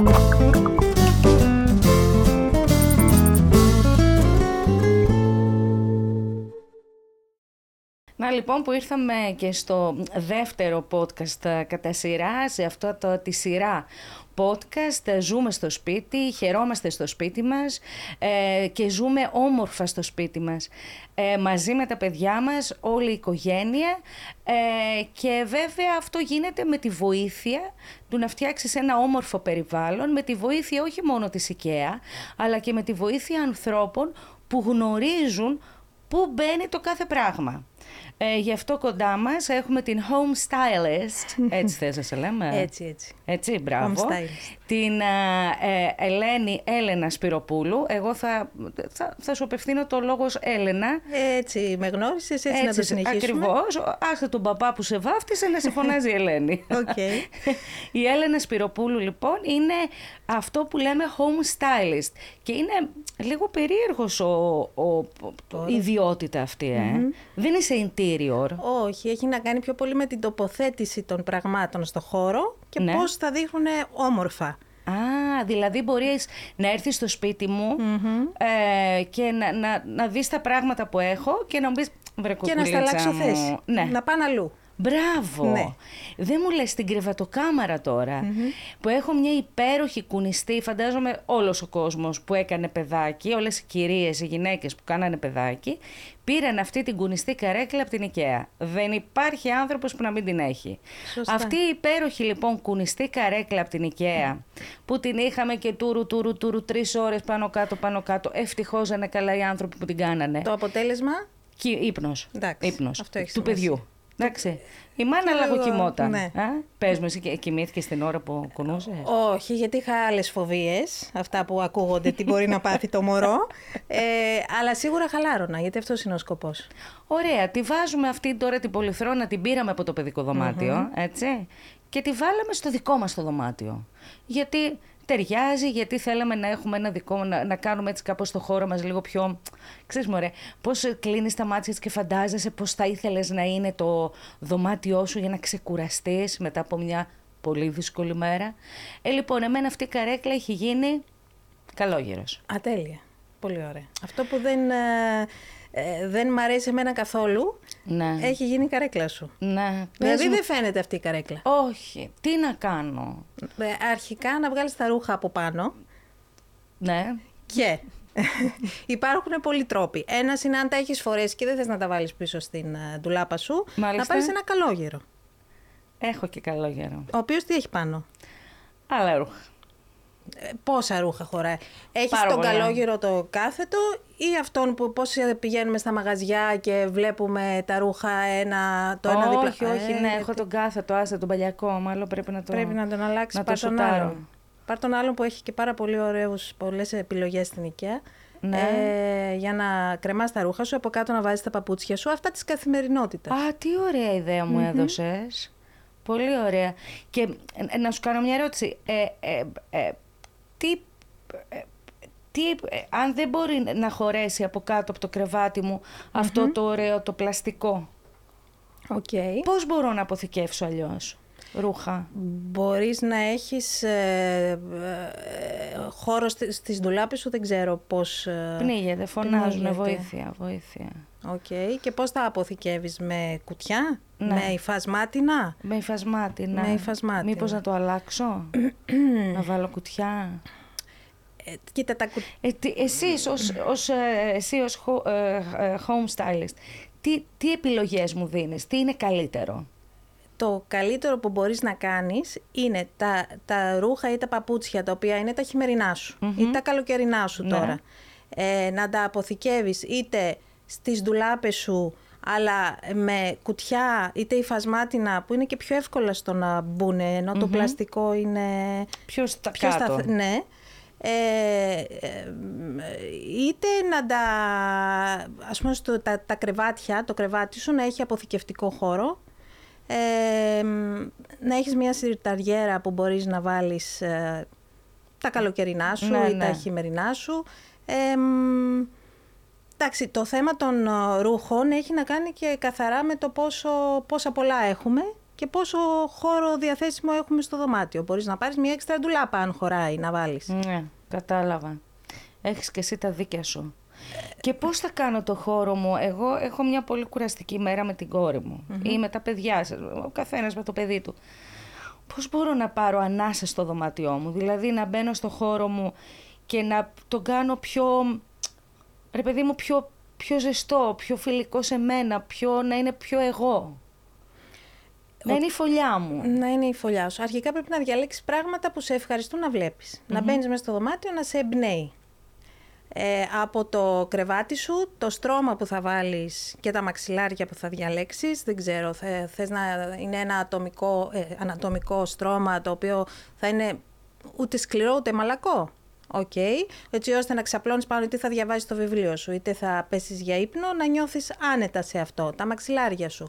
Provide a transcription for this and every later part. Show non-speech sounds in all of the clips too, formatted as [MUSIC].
Να λοιπόν που ήρθαμε και στο δεύτερο podcast ε, κατά σειρά, σε αυτό το, τη σειρά podcast, ε, ζούμε στο σπίτι, χαιρόμαστε στο σπίτι μας ε, και ζούμε όμορφα στο σπίτι μας. Ε, μαζί με τα παιδιά μας, όλη η οικογένεια ε, και βέβαια αυτό γίνεται με τη βοήθεια του να φτιάξεις ένα όμορφο περιβάλλον, με τη βοήθεια όχι μόνο της IKEA, αλλά και με τη βοήθεια ανθρώπων που γνωρίζουν πού μπαίνει το κάθε πράγμα. Ε, γι' αυτό κοντά μας έχουμε την home stylist, [LAUGHS] έτσι θες να σε λέμε; Έτσι, έτσι. Έτσι, μπράβο. Home stylist. Την ε, Ελένη Έλενα Σπυροπούλου. Εγώ θα, θα, θα σου απευθύνω το λόγο ως Έλενα. Έτσι, με γνώρισες, έτσι, να το συνεχίσουμε. Ακριβώς. Άσε τον παπά που σε βάφτισε να σε φωνάζει η Ελένη. [LAUGHS] Okay. [LAUGHS] η Έλενα Σπυροπούλου λοιπόν είναι αυτό που λέμε home stylist και είναι λίγο περίεργος ο, ο, η ιδιότητα αυτή. Ε. Δεν είσαι interior. Όχι, έχει να κάνει πιο πολύ με την τοποθέτηση των πραγμάτων στο χώρο και Ναι. πώς θα δείχνουν όμορφα. Α, δηλαδή μπορείς να έρθεις στο σπίτι μου ε, και να, να, να δεις τα πράγματα που έχω και να μου πεις βρε Και να στα κουκουλίτσα αλλάξω μου». θέση. Ναι. Να πάνε αλλού. Μπράβο! Ναι. Δεν μου λες την κρεβατοκάμαρα τώρα, που έχω μια υπέροχη κουνιστή, φαντάζομαι όλος ο κόσμος που έκανε παιδάκι, όλες οι κυρίες, οι γυναίκες που κάνανε παιδάκι, πήραν αυτή την κουνιστή καρέκλα από την IKEA. Δεν υπάρχει άνθρωπος που να μην την έχει. Σωστά. Αυτή η υπέροχη λοιπόν κουνιστή καρέκλα από την IKEA, που την είχαμε και τούρου τούρου τούρου τρεις ώρες πάνω κάτω πάνω κάτω, ευτυχώς είναι καλά οι άνθρωποι που την κάνανε. Το αποτέλεσμα, Κι, ύπνος. Εντάξει, ύπνος. αυτό έχεις του σημασία. παιδιού. Εντάξει. Η μάνα λίγο, λαγοκοιμόταν. ναι. Α, πες μου, εσύ και- κοιμήθηκες την ώρα που κουνούσες; όχι, γιατί είχα άλλες φοβίες, αυτά που ακούγονται, τι μπορεί να πάθει το μωρό, ε, αλλά σίγουρα χαλάρωνα, γιατί αυτός είναι ο σκοπός. Ωραία, τη βάζουμε αυτή τώρα την πολυθρόνα, την πήραμε από το παιδικό δωμάτιο, έτσι, και τη βάλαμε στο δικό μας το δωμάτιο. Γιατί ταιριάζει, γιατί θέλαμε να έχουμε ένα δικό, να, να κάνουμε έτσι κάπως το χώρο μας λίγο πιο, ξέρεις μωρέ, πώς ε, κλείνεις τα μάτια και φαντάζεσαι πώς θα ήθελες να είναι το δωμάτιό σου για να ξεκουραστείς μετά από μια πολύ δύσκολη μέρα. Ε, λοιπόν, εμένα αυτή η καρέκλα έχει γίνει καλόγερος. Ατέλεια. Πολύ ωραία. Αυτό που δεν, ε, ε, δεν μ' αρέσει εμένα καθόλου, Ναι. έχει γίνει η καρέκλα σου. Ναι. Δηλαδή Πες μου- δεν φαίνεται αυτή η καρέκλα. Όχι. Τι να κάνω; Ε, Αρχικά να βγάλεις τα ρούχα από πάνω Ναι. και [LAUGHS] υπάρχουν πολλοί τρόποι. Ένας είναι αν τα έχεις φορέσει και δεν θες να τα βάλεις πίσω στην ε, ντουλάπα σου, Μάλιστα. να πάρεις ένα καλόγερο. Έχω και καλό γέρο. Ο οποίος τι έχει πάνω; Άλλα ρούχα. Ε, Πόσα ρούχα χωράει. Έχεις Πάρα τον πολλά. καλόγερο το κάθετο ή αυτόν που πώς ε, πηγαίνουμε στα μαγαζιά και βλέπουμε τα ρούχα ένα, το ένα δίπλα. όχι, όχι, Ε, ναι, έχω τον κάθετο, άσε τον παλιακό, μάλλον πρέπει να το Πρέπει να τον αλλάξει. να πάρ' το τον σουτάρω. άλλον. Πάρ' τον άλλον που έχει και πάρα πολύ ωραίους, πολλές επιλογές στην IKEA. Ναι. Ε, για να κρεμάς τα ρούχα σου, από κάτω να βάζεις τα παπούτσια σου, αυτά της καθημερινότητας. Α, τι ωραία ιδέα μου έδωσες. Πολύ ωραία. Και ε, να σου κάνω μια ερώτηση. Ε, ε, ε, τι, ε, τι, ε, αν δεν μπορεί να χωρέσει από κάτω από το κρεβάτι μου αυτό το ωραίο, το πλαστικό, Οκ. πώς μπορώ να αποθηκεύσω αλλιώς ρούχα; Μπορείς να έχεις ε, ε, χώρο στη- στις ντουλάπες σου, δεν ξέρω πώς... ε, Πνίγεται, φωνάζουν, πνίγεται. βοήθεια, βοήθεια. Οκ. Και πώς τα αποθηκεύεις με κουτιά, Ναι. με υφασμάτινα; Με υφασμάτινα. Με υφασμάτινα. Μήπως να το αλλάξω, [CLEARS THROAT] να βάλω κουτιά; Ε, κοίτα τα κουτιά. Ε, τι, εσείς ως, ως, ε, εσύ ως ho- ε, ε, home stylist, τι, τι επιλογές μου δίνεις, τι είναι καλύτερο; Το καλύτερο που μπορείς να κάνεις είναι τα, τα ρούχα ή τα παπούτσια τα οποία είναι τα χειμερινά σου ή τα καλοκαιρινά σου Ναι. τώρα. Ε, να τα αποθηκεύεις είτε στις ντουλάπες σου αλλά με κουτιά είτε υφασμάτινα που είναι και πιο εύκολα στο να μπουν ενώ το πλαστικό είναι Πιο στα πιο κάτω. σταθ- Ναι. Ε, ε, είτε να τα, ας πούμε, στο, τα, τα κρεβάτια, το κρεβάτι σου να έχει αποθηκευτικό χώρο, ε, να έχεις μια σιρταριέρα που μπορείς να βάλεις ε, τα καλοκαιρινά σου Ναι, ή ναι. τα χειμερινά σου. Ε, μ, εντάξει, το θέμα των ε, ρούχων έχει να κάνει και καθαρά με το πόσο, πόσα πολλά έχουμε και πόσο χώρο διαθέσιμο έχουμε στο δωμάτιο. Μπορείς να πάρεις μια έξτρα ντουλάπα αν χωράει να βάλεις. Ναι, κατάλαβα. Έχεις και εσύ τα δίκια σου. Και πώς θα κάνω το χώρο μου; Εγώ έχω μια πολύ κουραστική μέρα με την κόρη μου ή με τα παιδιά σας, ο καθένας με το παιδί του. Πώς μπορώ να πάρω ανάσα στο δωμάτιό μου, δηλαδή να μπαίνω στο χώρο μου και να το κάνω πιο, ρε παιδί μου, πιο, πιο ζεστό, πιο φιλικό σε μένα, πιο, να είναι πιο εγώ. Να είναι η φωλιά μου. Να είναι η φωλιά σου. Αρχικά πρέπει να διαλέξεις πράγματα που σε ευχαριστούν να βλεπεις Να μπαίνεις μέσα στο δωμάτιο να σε εμπνέει. Ε, από το κρεβάτι σου, το στρώμα που θα βάλεις και τα μαξιλάρια που θα διαλέξεις. Δεν ξέρω, θες να είναι ένα ατομικό, ε, ανατομικό στρώμα το οποίο θα είναι ούτε σκληρό ούτε μαλακό; Οκ, έτσι ώστε να ξαπλώνεις πάνω είτε θα διαβάζεις το βιβλίο σου, είτε θα πέσεις για ύπνο, να νιώθεις άνετα σε αυτό, τα μαξιλάρια σου.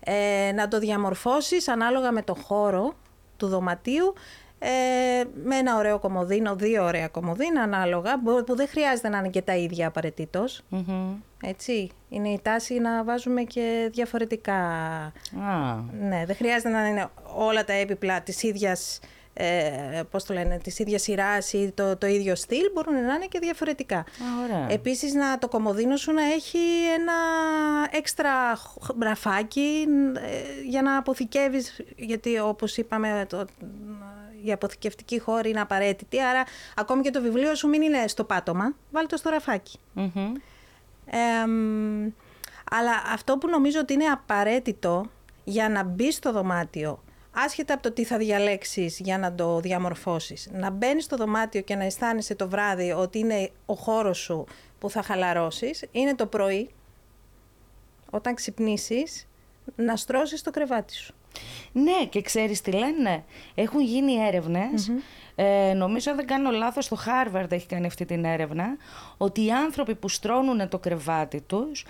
Ε, να το διαμορφώσεις ανάλογα με το χώρο του δωματίου, ε, με ένα ωραίο κομμωδίνο, δύο ωραία κομμωδίνα ανάλογα, που δεν χρειάζεται να είναι και τα ίδια Έτσι, είναι η τάση να βάζουμε και διαφορετικά. Ναι, δεν χρειάζεται να είναι όλα τα έπιπλα της ίδιας ε, πώς το λένε, της ίδιας σειράς ή το, το ίδιο στυλ, μπορούν να είναι και διαφορετικά. Α, ωραία. Επίσης, να το κομμωδίνο σου να έχει ένα έξτρα μπραφάκι ε, για να αποθηκεύεις, γιατί όπως είπαμε, το, η αποθηκευτική χώρη είναι απαραίτητη, άρα ακόμη και το βιβλίο σου μην είναι στο πάτωμα, βάλει το στο ραφακι αλλά αυτό που νομίζω ότι είναι απαραίτητο για να μπεις στο δωμάτιο άσχετα από το τι θα διαλέξεις για να το διαμορφώσεις, να μπαίνεις στο δωμάτιο και να αισθάνεσαι το βράδυ ότι είναι ο χώρος σου που θα χαλαρώσεις, είναι το πρωί, όταν ξυπνήσεις, να στρώσεις το κρεβάτι σου. Ναι, και ξέρεις τι λένε. Έχουν γίνει ε, νομίζω αν δεν κάνω λάθος, το Harvard έχει κάνει αυτή την έρευνα, ότι οι άνθρωποι που στρώνουν το κρεβάτι τους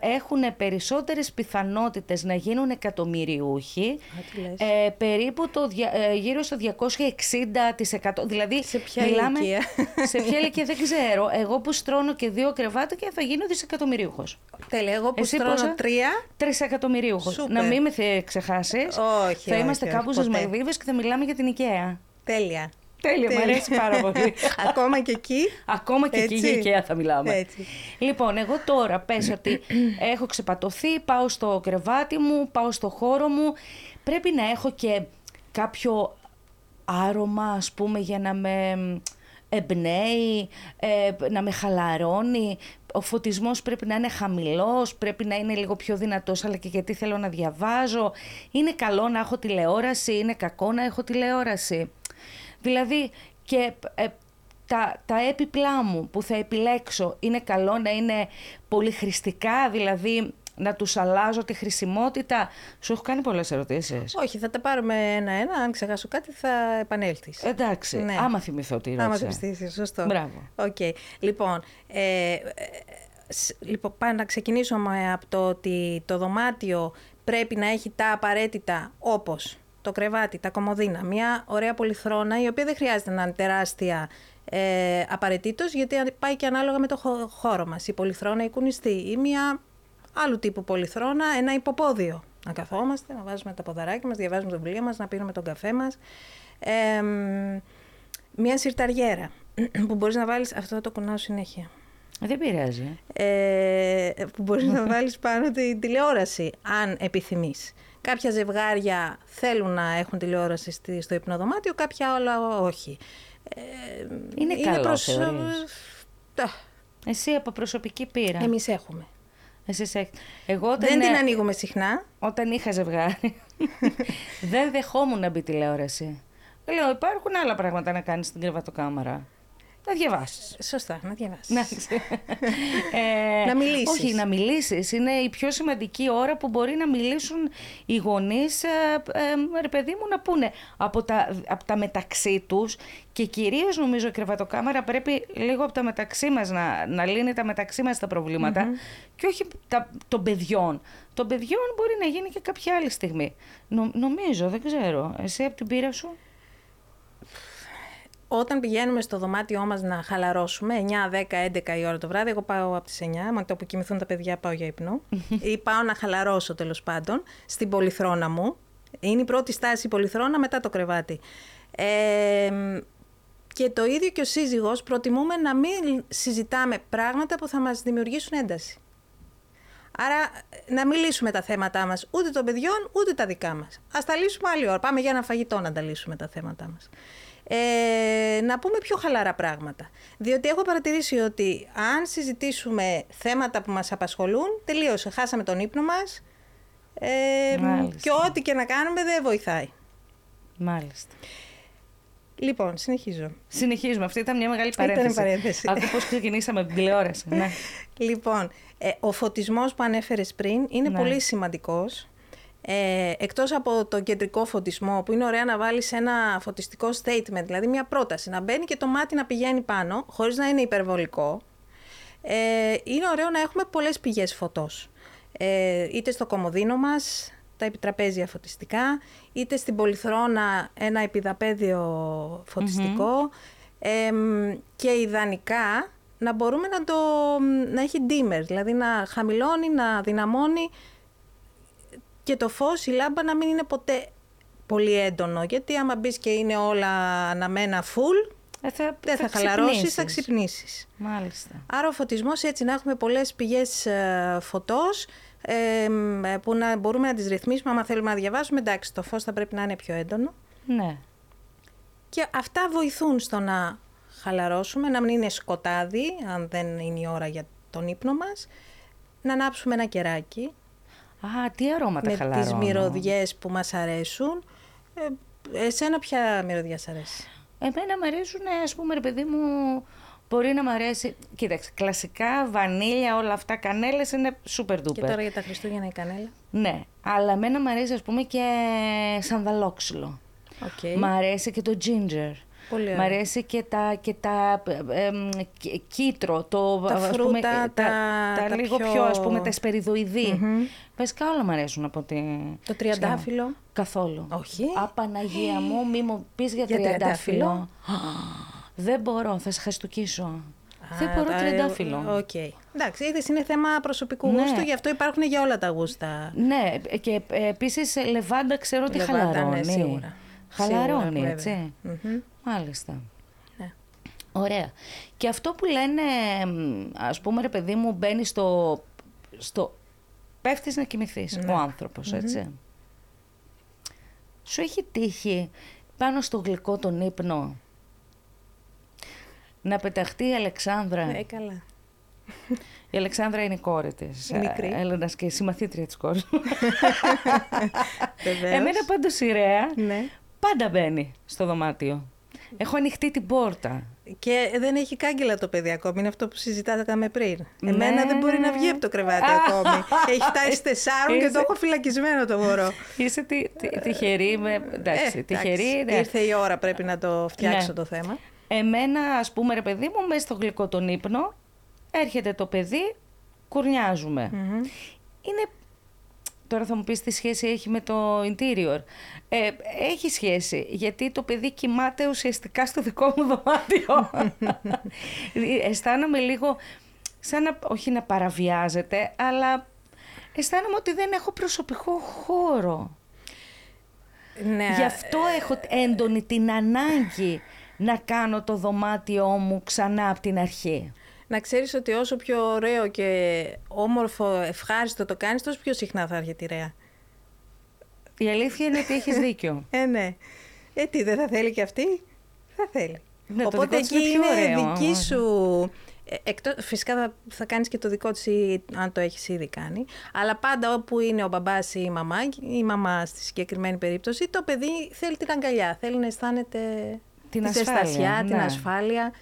έχουν περισσότερες πιθανότητες να γίνουν εκατομμυριούχοι, ε, περίπου το, ε, γύρω στο 260%. Δηλαδή, σε ποια μιλάμε, ηλικία; Σε ποια [LAUGHS] ηλικία δεν ξέρω. Εγώ που στρώνω και δύο κρεβάτια θα γίνω δισεκατομμυρίουχος. Τέλεια. Εγώ που Εσύ στρώνω πόσα; τρία... Τρισεκατομμυρίουχος. Να μην με ξεχάσεις. Όχι, Θα είμαστε όχι, κάπου στις Μαλδίβες και θα μιλάμε για την IKEA. Τέλεια. Τέλεια, μου αρέσει πάρα πολύ. [LAUGHS] Ακόμα και εκεί. Ακόμα και εκεί για IKEA θα μιλάμε. Έτσι. Λοιπόν, εγώ τώρα πες ότι έχω ξεπατωθεί, πάω στο κρεβάτι μου, πάω στο χώρο μου. Πρέπει να έχω και κάποιο άρωμα, ας πούμε, για να με εμπνέει, ε, να με χαλαρώνει. Ο φωτισμός πρέπει να είναι χαμηλός, πρέπει να είναι λίγο πιο δυνατός, αλλά και γιατί θέλω να διαβάζω. Είναι καλό να έχω τηλεόραση, είναι κακό να έχω τηλεόραση. Δηλαδή και ε, τα, τα έπιπλά μου που θα επιλέξω είναι καλό να είναι πολύ χρηστικά, δηλαδή να τους αλλάζω τη χρησιμότητα. Σου έχω κάνει πολλές ερωτήσεις. Όχι, θα τα πάρουμε ένα-ένα. Αν ξεχάσω κάτι θα επανέλθεις. Εντάξει, ναι. άμα θυμηθώ τι ρώτησα. Άμα θυμηθείς, σωστό. Μπράβο. Okay. Λοιπόν, ε, ε, λοιπόν, πάμε να ξεκινήσουμε από το ότι το δωμάτιο πρέπει να έχει τα απαραίτητα όπως το κρεβάτι, τα κομμωδίνα, μια ωραία πολυθρόνα η οποία δεν χρειάζεται να είναι τεράστια ε, απαραίτητος γιατί πάει και ανάλογα με το χώρο μας. Η πολυθρόνα η κουνιστή ή μια άλλου τύπου πολυθρόνα, ένα υποπόδιο. Να καθόμαστε, να βάζουμε τα ποδαράκια μας, διαβάζουμε το βιβλίο μας, να πίνουμε τον καφέ μας. Ε, μια σιρταριέρα [CLEARS THROAT] που μπορείς να βάλεις, αυτό το κουνάω συνέχεια. Δεν πειράζει. Ε, που μπορείς να [LAUGHS] βάλεις πάνω την τηλεόραση, αν επιθυμείς. Κάποια ζευγάρια θέλουν να έχουν τηλεόραση στο υπνοδωμάτιο, κάποια όλα όχι. Ε, είναι, είναι καλό, προς... Εσύ από προσωπική πείρα. Εμείς έχουμε. Εσείς Εγώ όταν, δεν την ανοίγουμε συχνά. Όταν είχα ζευγάρι, [LAUGHS] δεν δεχόμουν να μπει τηλεόραση. Λέω, υπάρχουν άλλα πράγματα να κάνεις στην κρεβατοκάμαρα. Να διαβάσεις. Σωστά, να διαβάσεις. Να, [LAUGHS] ε, να μιλήσεις. Όχι, να μιλήσεις. Είναι η πιο σημαντική ώρα που μπορεί να μιλήσουν οι γονείς, ε, ε, ρε παιδί μου, να πούνε από τα, από τα μεταξύ τους. Και κυρίως νομίζω η κρεβατοκάμερα πρέπει λίγο από τα μεταξύ μας να, να λύνει τα μεταξύ μας τα προβληματα και όχι τα, των παιδιών. Των παιδιών μπορεί να γίνει και κάποια άλλη στιγμή. νομίζω, δεν ξέρω. Εσύ από την πείρα σου; Όταν πηγαίνουμε στο δωμάτιό μας να χαλαρώσουμε, 9, 10, 11 η ώρα το βράδυ, εγώ πάω από τις 9, με το που κοιμηθούν τα παιδιά πάω για ύπνο, [LAUGHS] ή πάω να χαλαρώσω τέλος πάντων, στην πολυθρόνα μου, Είναι η πρώτη στάση η πολυθρόνα μετά το κρεβάτι. Ε, και το ίδιο και ο σύζυγος προτιμούμε να μην συζητάμε πράγματα που θα μας δημιουργήσουν ένταση. Άρα να μην λύσουμε τα θέματά μας ούτε των παιδιών ούτε τα δικά μας. Ας τα λύσουμε άλλη ώρα. Πάμε για ένα φαγητό να τα λύσουμε τα θέματά μας. Ε, να πούμε πιο χαλαρά πράγματα. Διότι έχω παρατηρήσει ότι αν συζητήσουμε θέματα που μας απασχολούν, τελείωσε, χάσαμε τον ύπνο μας ε, και ό,τι και να κάνουμε δεν βοηθάει. Μάλιστα. Λοιπόν, συνεχίζω. Συνεχίζουμε. Αυτή ήταν μια μεγάλη παρένθεση. Ήταν παρένθεση. Από πώς ξεκινήσαμε την τηλεόραση. [LAUGHS] ναι. Λοιπόν, ε, ο φωτισμός που ανέφερες πριν είναι ναι. πολύ σημαντικός. Ε, εκτός από τον κεντρικό φωτισμό που είναι ωραία να βάλεις ένα φωτιστικό statement, δηλαδή μια πρόταση, να μπαίνει και το μάτι να πηγαίνει πάνω, χωρίς να είναι υπερβολικό, ε, είναι ωραίο να έχουμε πολλές πηγές φωτός. Ε, είτε στο κομμωδίνο μας, τα επιτραπέζια φωτιστικά, είτε στην πολυθρόνα ένα επιδαπέδιο και ιδανικά να μπορούμε να, το, να έχει dimmer, δηλαδή να χαμηλώνει, να δυναμώνει και το φως, η λάμπα να μην είναι ποτέ πολύ έντονο, γιατί άμα μπεις και είναι όλα αναμένα full, ε, θα, δεν θα, θα χαλαρώσεις, θα ξυπνήσεις. Μάλιστα. Άρα ο φωτισμός έτσι να έχουμε πολλές πηγές ε, φωτός, ε, που να μπορούμε να τις ρυθμίσουμε άμα θέλουμε να διαβάσουμε. Εντάξει, το φως θα πρέπει να είναι πιο έντονο. Ναι. Και αυτά βοηθούν στο να χαλαρώσουμε, να μην είναι σκοτάδι, αν δεν είναι η ώρα για τον ύπνο μας. Να ανάψουμε ένα κεράκι. Α, τι αρώματα με χαλαρώνω. τις μυρωδιές που μας αρέσουν. Ε, εσένα ποια μυρωδιά σ' αρέσει; Εμένα μου αρέσουν, ας πούμε, ρε παιδί μου, Μπορεί να μου αρέσει. Κοίταξε, κλασικά, βανίλια, όλα αυτά, κανέλες είναι super duper. Και τώρα για τα Χριστούγεννα η κανέλα. Ναι, αλλά εμένα μου αρέσει, ας πούμε, και σανδαλόξυλο. Okay. Μ' αρέσει και το ginger. Πολύ Μ' αρέσει και τα, και τα ε, κίτρο, το, τα φρούτα, τα, τα, τα, τα λίγο πιο... ας πούμε, τα εσπεριδοειδή. Mm-hmm. Βασικά όλα μου αρέσουν από τη... Το τριαντάφυλλο. Καθόλου. Όχι. Α Παναγία μου, μη μου πεις για, για τριαντάφυλλο. [GASPS] Δεν μπορώ, θα σε χαστουκίσω. Δεν μπορώ τριαντάφυλλο. OK. Okay. Εντάξει, είδες είναι θέμα προσωπικού ναι. γούστου, γι' αυτό υπάρχουν για όλα τα γούστα. Ναι, και επίσης λεβάντα ξέρω ότι χαλαρώνει. Ναι, σίγουρα. Χαλαρώνει, σίγουρα, έτσι. Mm-hmm. Μάλιστα. Ναι. Ωραία. Και αυτό που λένε, ας πούμε ρε παιδί μου, μπαίνεις στο... στο πέφτεις να κοιμηθείς, ναι. ο άνθρωπος, mm-hmm. έτσι. Σου έχει τύχει πάνω στο γλυκό τον ύπνο να πεταχτεί η Αλεξάνδρα; Ναι, καλά. Η Αλεξάνδρα είναι η κόρη της. Μικρή. Έλληνας και συμμαθήτρια της κόρη μου. [LAUGHS] Εμένα πάντως η Ρέα ναι. Πάντα μπαίνει στο δωμάτιο. Έχω ανοιχτή την πόρτα. Και δεν έχει κάγκελα το παιδί ακόμη. Είναι αυτό που συζητάγαμε πριν. Ναι. Εμένα δεν μπορεί να βγει από το κρεβάτι ακόμη. έχει φτάσει τεσσάρων και το έχω φυλακισμένο το μωρό. Είσαι τι, τι, τυχερή. Με... Εντάξει, ε, τυχερή. Ναι. Ήρθε η ώρα, πρέπει να το φτιάξω ναι. το θέμα. Εμένα, ας πούμε, ρε παιδί μου, μέσα στο γλυκό τον ύπνο, έρχεται το παιδί, κουρνιαζουμε Είναι Τώρα θα μου πεις τι σχέση έχει με το interior. Ε, έχει σχέση, γιατί το παιδί κοιμάται ουσιαστικά στο δικό μου δωμάτιο. [LAUGHS] αισθάνομαι λίγο, σαν να, όχι να παραβιάζεται, αλλά αισθάνομαι ότι δεν έχω προσωπικό χώρο. Ναι. Γι' αυτό έχω έντονη την ανάγκη να κάνω το δωμάτιό μου ξανά από την αρχή. Να ξέρεις ότι όσο πιο ωραίο και όμορφο, ευχάριστο το κάνεις, τόσο πιο συχνά θα έρχεται η ρέα. Η αλήθεια είναι ότι έχεις δίκιο. [LAUGHS] ε, ναι. Ε, τι, δεν θα θέλει και αυτή; Θα θέλει. Ναι, Οπότε εκεί είναι, είναι δική σου... Ε, εκτός, φυσικά θα, θα κάνεις και το δικό της αν το έχεις ήδη κάνει. Αλλά πάντα όπου είναι ο μπαμπάς ή η μαμά, η μαμά στη συγκεκριμένη περίπτωση, το παιδί θέλει την αγκαλιά, θέλει να αισθάνεται την ασφάλεια, την ναι. ασφάλεια.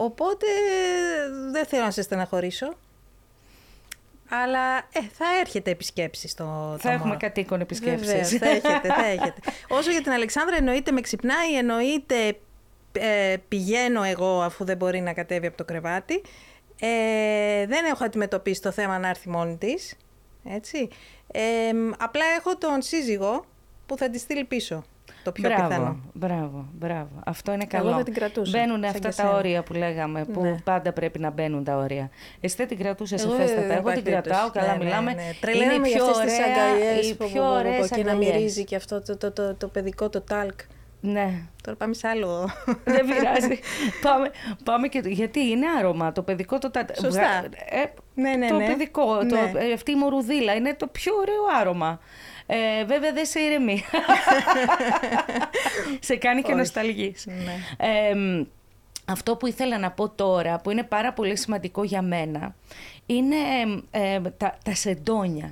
Οπότε δεν θέλω να σε στεναχωρήσω. Αλλά ε, θα έρχεται επισκέψη στο Θα έχουμε κατοίκον επισκέψεις. Βεβαίως, θα έχετε, θα [LAUGHS] έχετε. Όσο για την Αλεξάνδρα εννοείται με ξυπνάει, εννοείται ε, πηγαίνω εγώ αφού δεν μπορεί να κατέβει από το κρεβάτι. Ε, δεν έχω αντιμετωπίσει το θέμα να έρθει μόνη της. Έτσι. Ε, απλά έχω τον σύζυγο που θα τη στείλει πίσω το πιο μπράβο, πιθανό. Μπράβο, μπράβο. Αυτό είναι καλό. Εγώ δεν την κρατούσα. Μπαίνουν σαν αυτά και τα σένα. όρια που λέγαμε, που Ναι. πάντα πρέπει να μπαίνουν τα όρια. Εσύ δεν την κρατούσες Εγώ, εφέστατα. δεν Εγώ υπάρχει την κρατάω, περίπτωση. καλά Ναι, ναι, μιλάμε. ναι. Είναι Τρελαίναμε η για πιο αυτές τις ωραία, αγκαλιές οι που- πιο που- που- ωραίες και να αγκαλιές. μυρίζει και αυτό το, το, το, το παιδικό το τάλκ. Ναι. Τώρα πάμε σε άλλο. [LAUGHS] Δεν πειράζει. πάμε, πάμε και. Γιατί είναι άρωμα. Το παιδικό το. τα- Σωστά. βγα- ε, Ναι, ναι, το ναι. παιδικό. Το, Ναι. ε, αυτή η μορουδίλα είναι το πιο ωραίο άρωμα. Ε, βέβαια δεν σε ηρεμεί. [LAUGHS] σε κάνει και Όχι. νοσταλγείς. Ναι. Ε, μ, αυτό που ήθελα να πω τώρα, που είναι πάρα πολύ σημαντικό για μένα, είναι ε, τα, τα σεντόνια.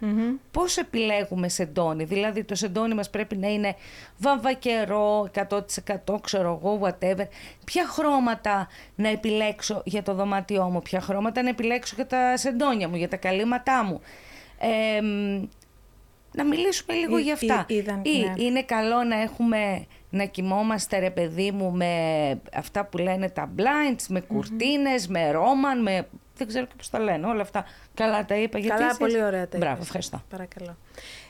Πώς επιλέγουμε σεντόνι, δηλαδή το σεντόνι μας πρέπει να είναι βαμβακερό, 100% ξέρω εγώ, whatever. Ποια χρώματα να επιλέξω για το δωμάτιό μου, ποια χρώματα να επιλέξω για τα σεντόνια μου, για τα καλύματά μου; Ε, μ, να μιλήσουμε λίγο Ή- για αυτά. ή- είδαν- Ή ναι. είναι καλό να έχουμε να κοιμόμαστε ρε παιδί μου με αυτά που λένε τα blinds, με κουρτίνες, με ρόμαν, με... Δεν ξέρω και πώς τα λένε όλα αυτά. Καλά τα είπα γιατί Καλά, εσείς- πολύ ωραία τα Μπράβο, είπες. ευχαριστώ. Παρακαλώ.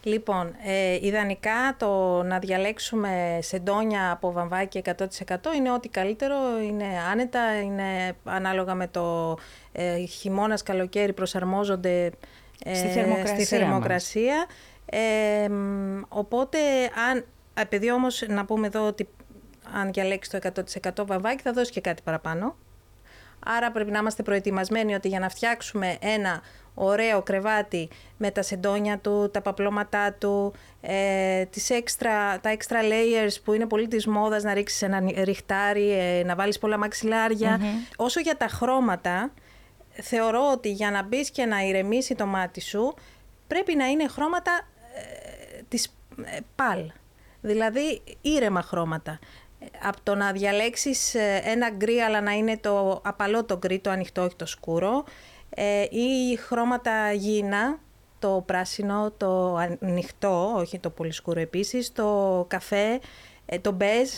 Λοιπόν, ε, ιδανικά το να διαλέξουμε σεντόνια από βαμβάκι 100% είναι ό,τι καλύτερο, είναι άνετα, είναι ανάλογα με το ε, χειμώνας, καλοκαίρι προσαρμόζονται ε, Στη θερμοκρασία στη θερμοκρασία. Ε, μ, οπότε, αν, επειδή όμως να πούμε εδώ ότι αν διαλέξει το 100% βαμβάκι θα δώσει και κάτι παραπάνω. Άρα πρέπει να είμαστε προετοιμασμένοι ότι για να φτιάξουμε ένα ωραίο κρεβάτι με τα σεντόνια του, τα παπλώματά του, ε, τις extra, τα extra layers που είναι πολύ της μόδας να ρίξεις ένα ριχτάρι, ε, να βάλεις πολλά μαξιλάρια. Όσο για τα χρώματα, θεωρώ ότι για να μπεις και να ηρεμήσει το μάτι σου, πρέπει να είναι χρώματα ε, της ε, παλ. Δηλαδή ήρεμα χρώματα. Από το να διαλέξεις ε, ένα γκρι αλλά να είναι το απαλό το γκρι, το ανοιχτό, όχι το σκούρο, ε, ή χρώματα γήινα, το πράσινο, το ανοιχτό, όχι το πολύ σκούρο επίσης, το καφέ, ε, το μπέζ,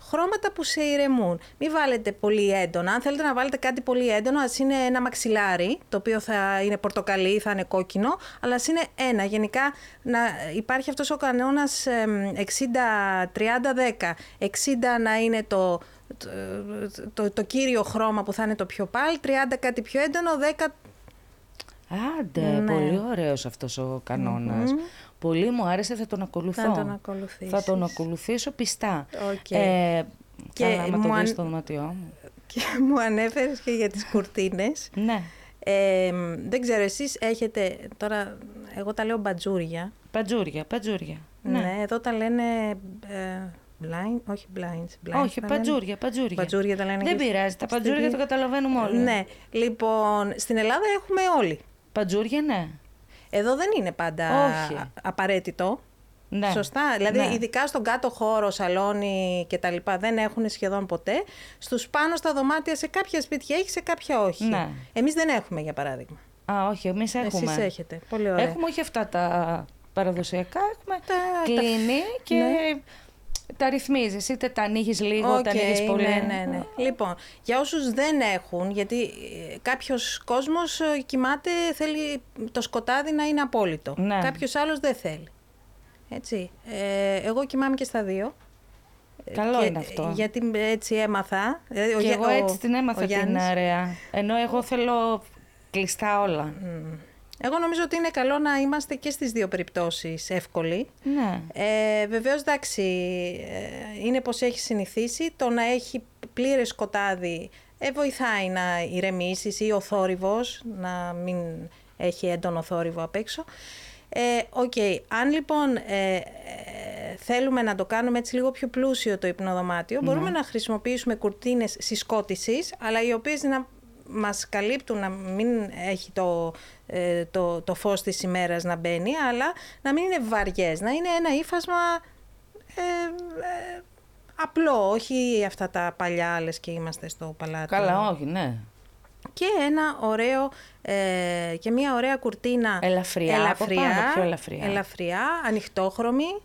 χρώματα που σε ηρεμούν. Μην βάλετε πολύ έντονα. Αν θέλετε να βάλετε κάτι πολύ έντονο, ας είναι ένα μαξιλάρι, το οποίο θα είναι πορτοκαλί, θα είναι κόκκινο, αλλά ας είναι ένα. Γενικά να υπάρχει αυτός ο κανόνας εμ, 60-30-10. 60 να είναι το, το, το, το κύριο χρώμα που θα είναι το πιο πάλι, 30 κάτι πιο έντονο, 10 Άντε, Ναι. πολύ ωραίος αυτός ο κανονας Πολύ μου άρεσε, θα τον ακολουθώ. Θα τον ακολουθήσεις. Θα τον ακολουθήσω πιστά. Οκ. Ε, Και καλά, άμα το μου δεις αν- στο δωμάτιό μου. και μου ανέφερες και για τις κουρτίνες. Ναι. Ε, δεν ξέρω, εσείς έχετε, τώρα εγώ τα λέω μπατζούρια. Πατζούρια, πατζούρια. Ναι, εδώ τα λένε ε, blind, όχι blinds. blinds Όχι, τα λένε. πατζούρια, πατζούρια. Πατζούρια τα λένε Δεν και πειράζει, τα στη- πατζούρια το καταλαβαίνουμε όλοι. Ναι, λοιπόν, στην Ελλάδα έχουμε όλοι. Πατζούρια, ναι. Εδώ δεν είναι πάντα Όχι. α- απαραίτητο. ναι. Σωστά. Δηλαδή, Ναι. ειδικά στον κάτω χώρο, σαλόνι και τα λοιπά, δεν έχουν σχεδόν ποτέ. Στους πάνω στα δωμάτια, σε κάποια σπίτια έχει, σε κάποια όχι. Ναι. Εμείς δεν έχουμε, για παράδειγμα. Α, όχι, εμείς έχουμε. Εσείς έχετε. Πολύ ωραία. Έχουμε όχι αυτά τα παραδοσιακά, έχουμε Τα- κλείνει και Ναι. Τα ρυθμίζεις. Είτε τα ανοίγεις λίγο, Οκ, τα ανοίγεις πολύ. Ναι, ναι, ναι. Λοιπόν, για όσους δεν έχουν, γιατί ε, κάποιος κόσμος ε, κοιμάται, θέλει το σκοτάδι να είναι απόλυτο. Ναι. Κάποιος άλλος δεν θέλει. Έτσι. Ε, εγώ κοιμάμαι και στα δύο. Καλό Και- είναι αυτό. Γιατί έτσι έμαθα. Δηλαδή, ο και Γε- εγώ ο- έτσι την έμαθα ο την Γιάννης. αρέα. Ενώ εγώ θέλω κλειστά όλα. Εγώ νομίζω ότι είναι καλό να είμαστε και στις δύο περιπτώσεις εύκολοι. Ναι. Ε, βεβαίως, εντάξει, ε, είναι πως έχει συνηθίσει. Το να έχει πλήρες σκοτάδι ε, βοηθάει να ηρεμήσεις ή ο θόρυβος, να μην έχει έντονο θόρυβο απ' έξω. Ε, Οκ, αν λοιπόν ε, ε, θέλουμε να το κάνουμε έτσι λίγο πιο πλούσιο το υπνοδωμάτιο, μπορούμε να χρησιμοποιήσουμε κουρτίνες συσκότησης, αλλά οι οποίες να μας καλύπτουν να μην έχει το, ε, το, το φως της ημέρας να μπαίνει, αλλά να μην είναι βαριές, να είναι ένα ύφασμα ε, ε, απλό, όχι αυτά τα παλιά, λες και είμαστε στο παλάτι. Καλά, όχι, ναι. Και ένα ωραίο, ε, και μια ωραία κουρτίνα Ελαφριά από πάνω, πιο ελαφριά. ελαφριά, ανοιχτόχρωμη.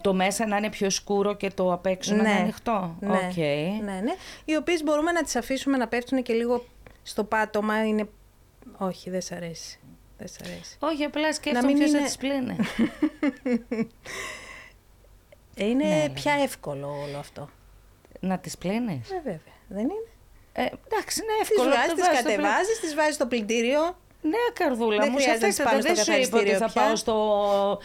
Το μέσα να είναι πιο σκούρο και το απ' έξω να είναι ανοιχτό. Ναι, Οκ. ναι, ναι. Οι οποίες μπορούμε να τις αφήσουμε να πέφτουν και λίγο στο πάτωμα. Είναι... Όχι, δεν σ' αρέσει. Δεν σ' αρέσει. Όχι, απλά σκέφτομαι μην ποιος θα είναι- τις πλύνει. Ε, Είναι Ναι, πια εύκολο όλο αυτό. Να τις πλύνεις; Ε, βέβαια. Δεν είναι. Ε, εντάξει, είναι Τις εύκολο. βγάζεις, το τις βάζεις στο πλυ- κατεβάζεις, τις βάζεις στο πλυντήριο. Ναι, καρδούλα Δεν μου, χρειάζεται να σαφέστατα πάμε δεν στο σου είπα ότι καθαριστήριο θα πια. πάω στο,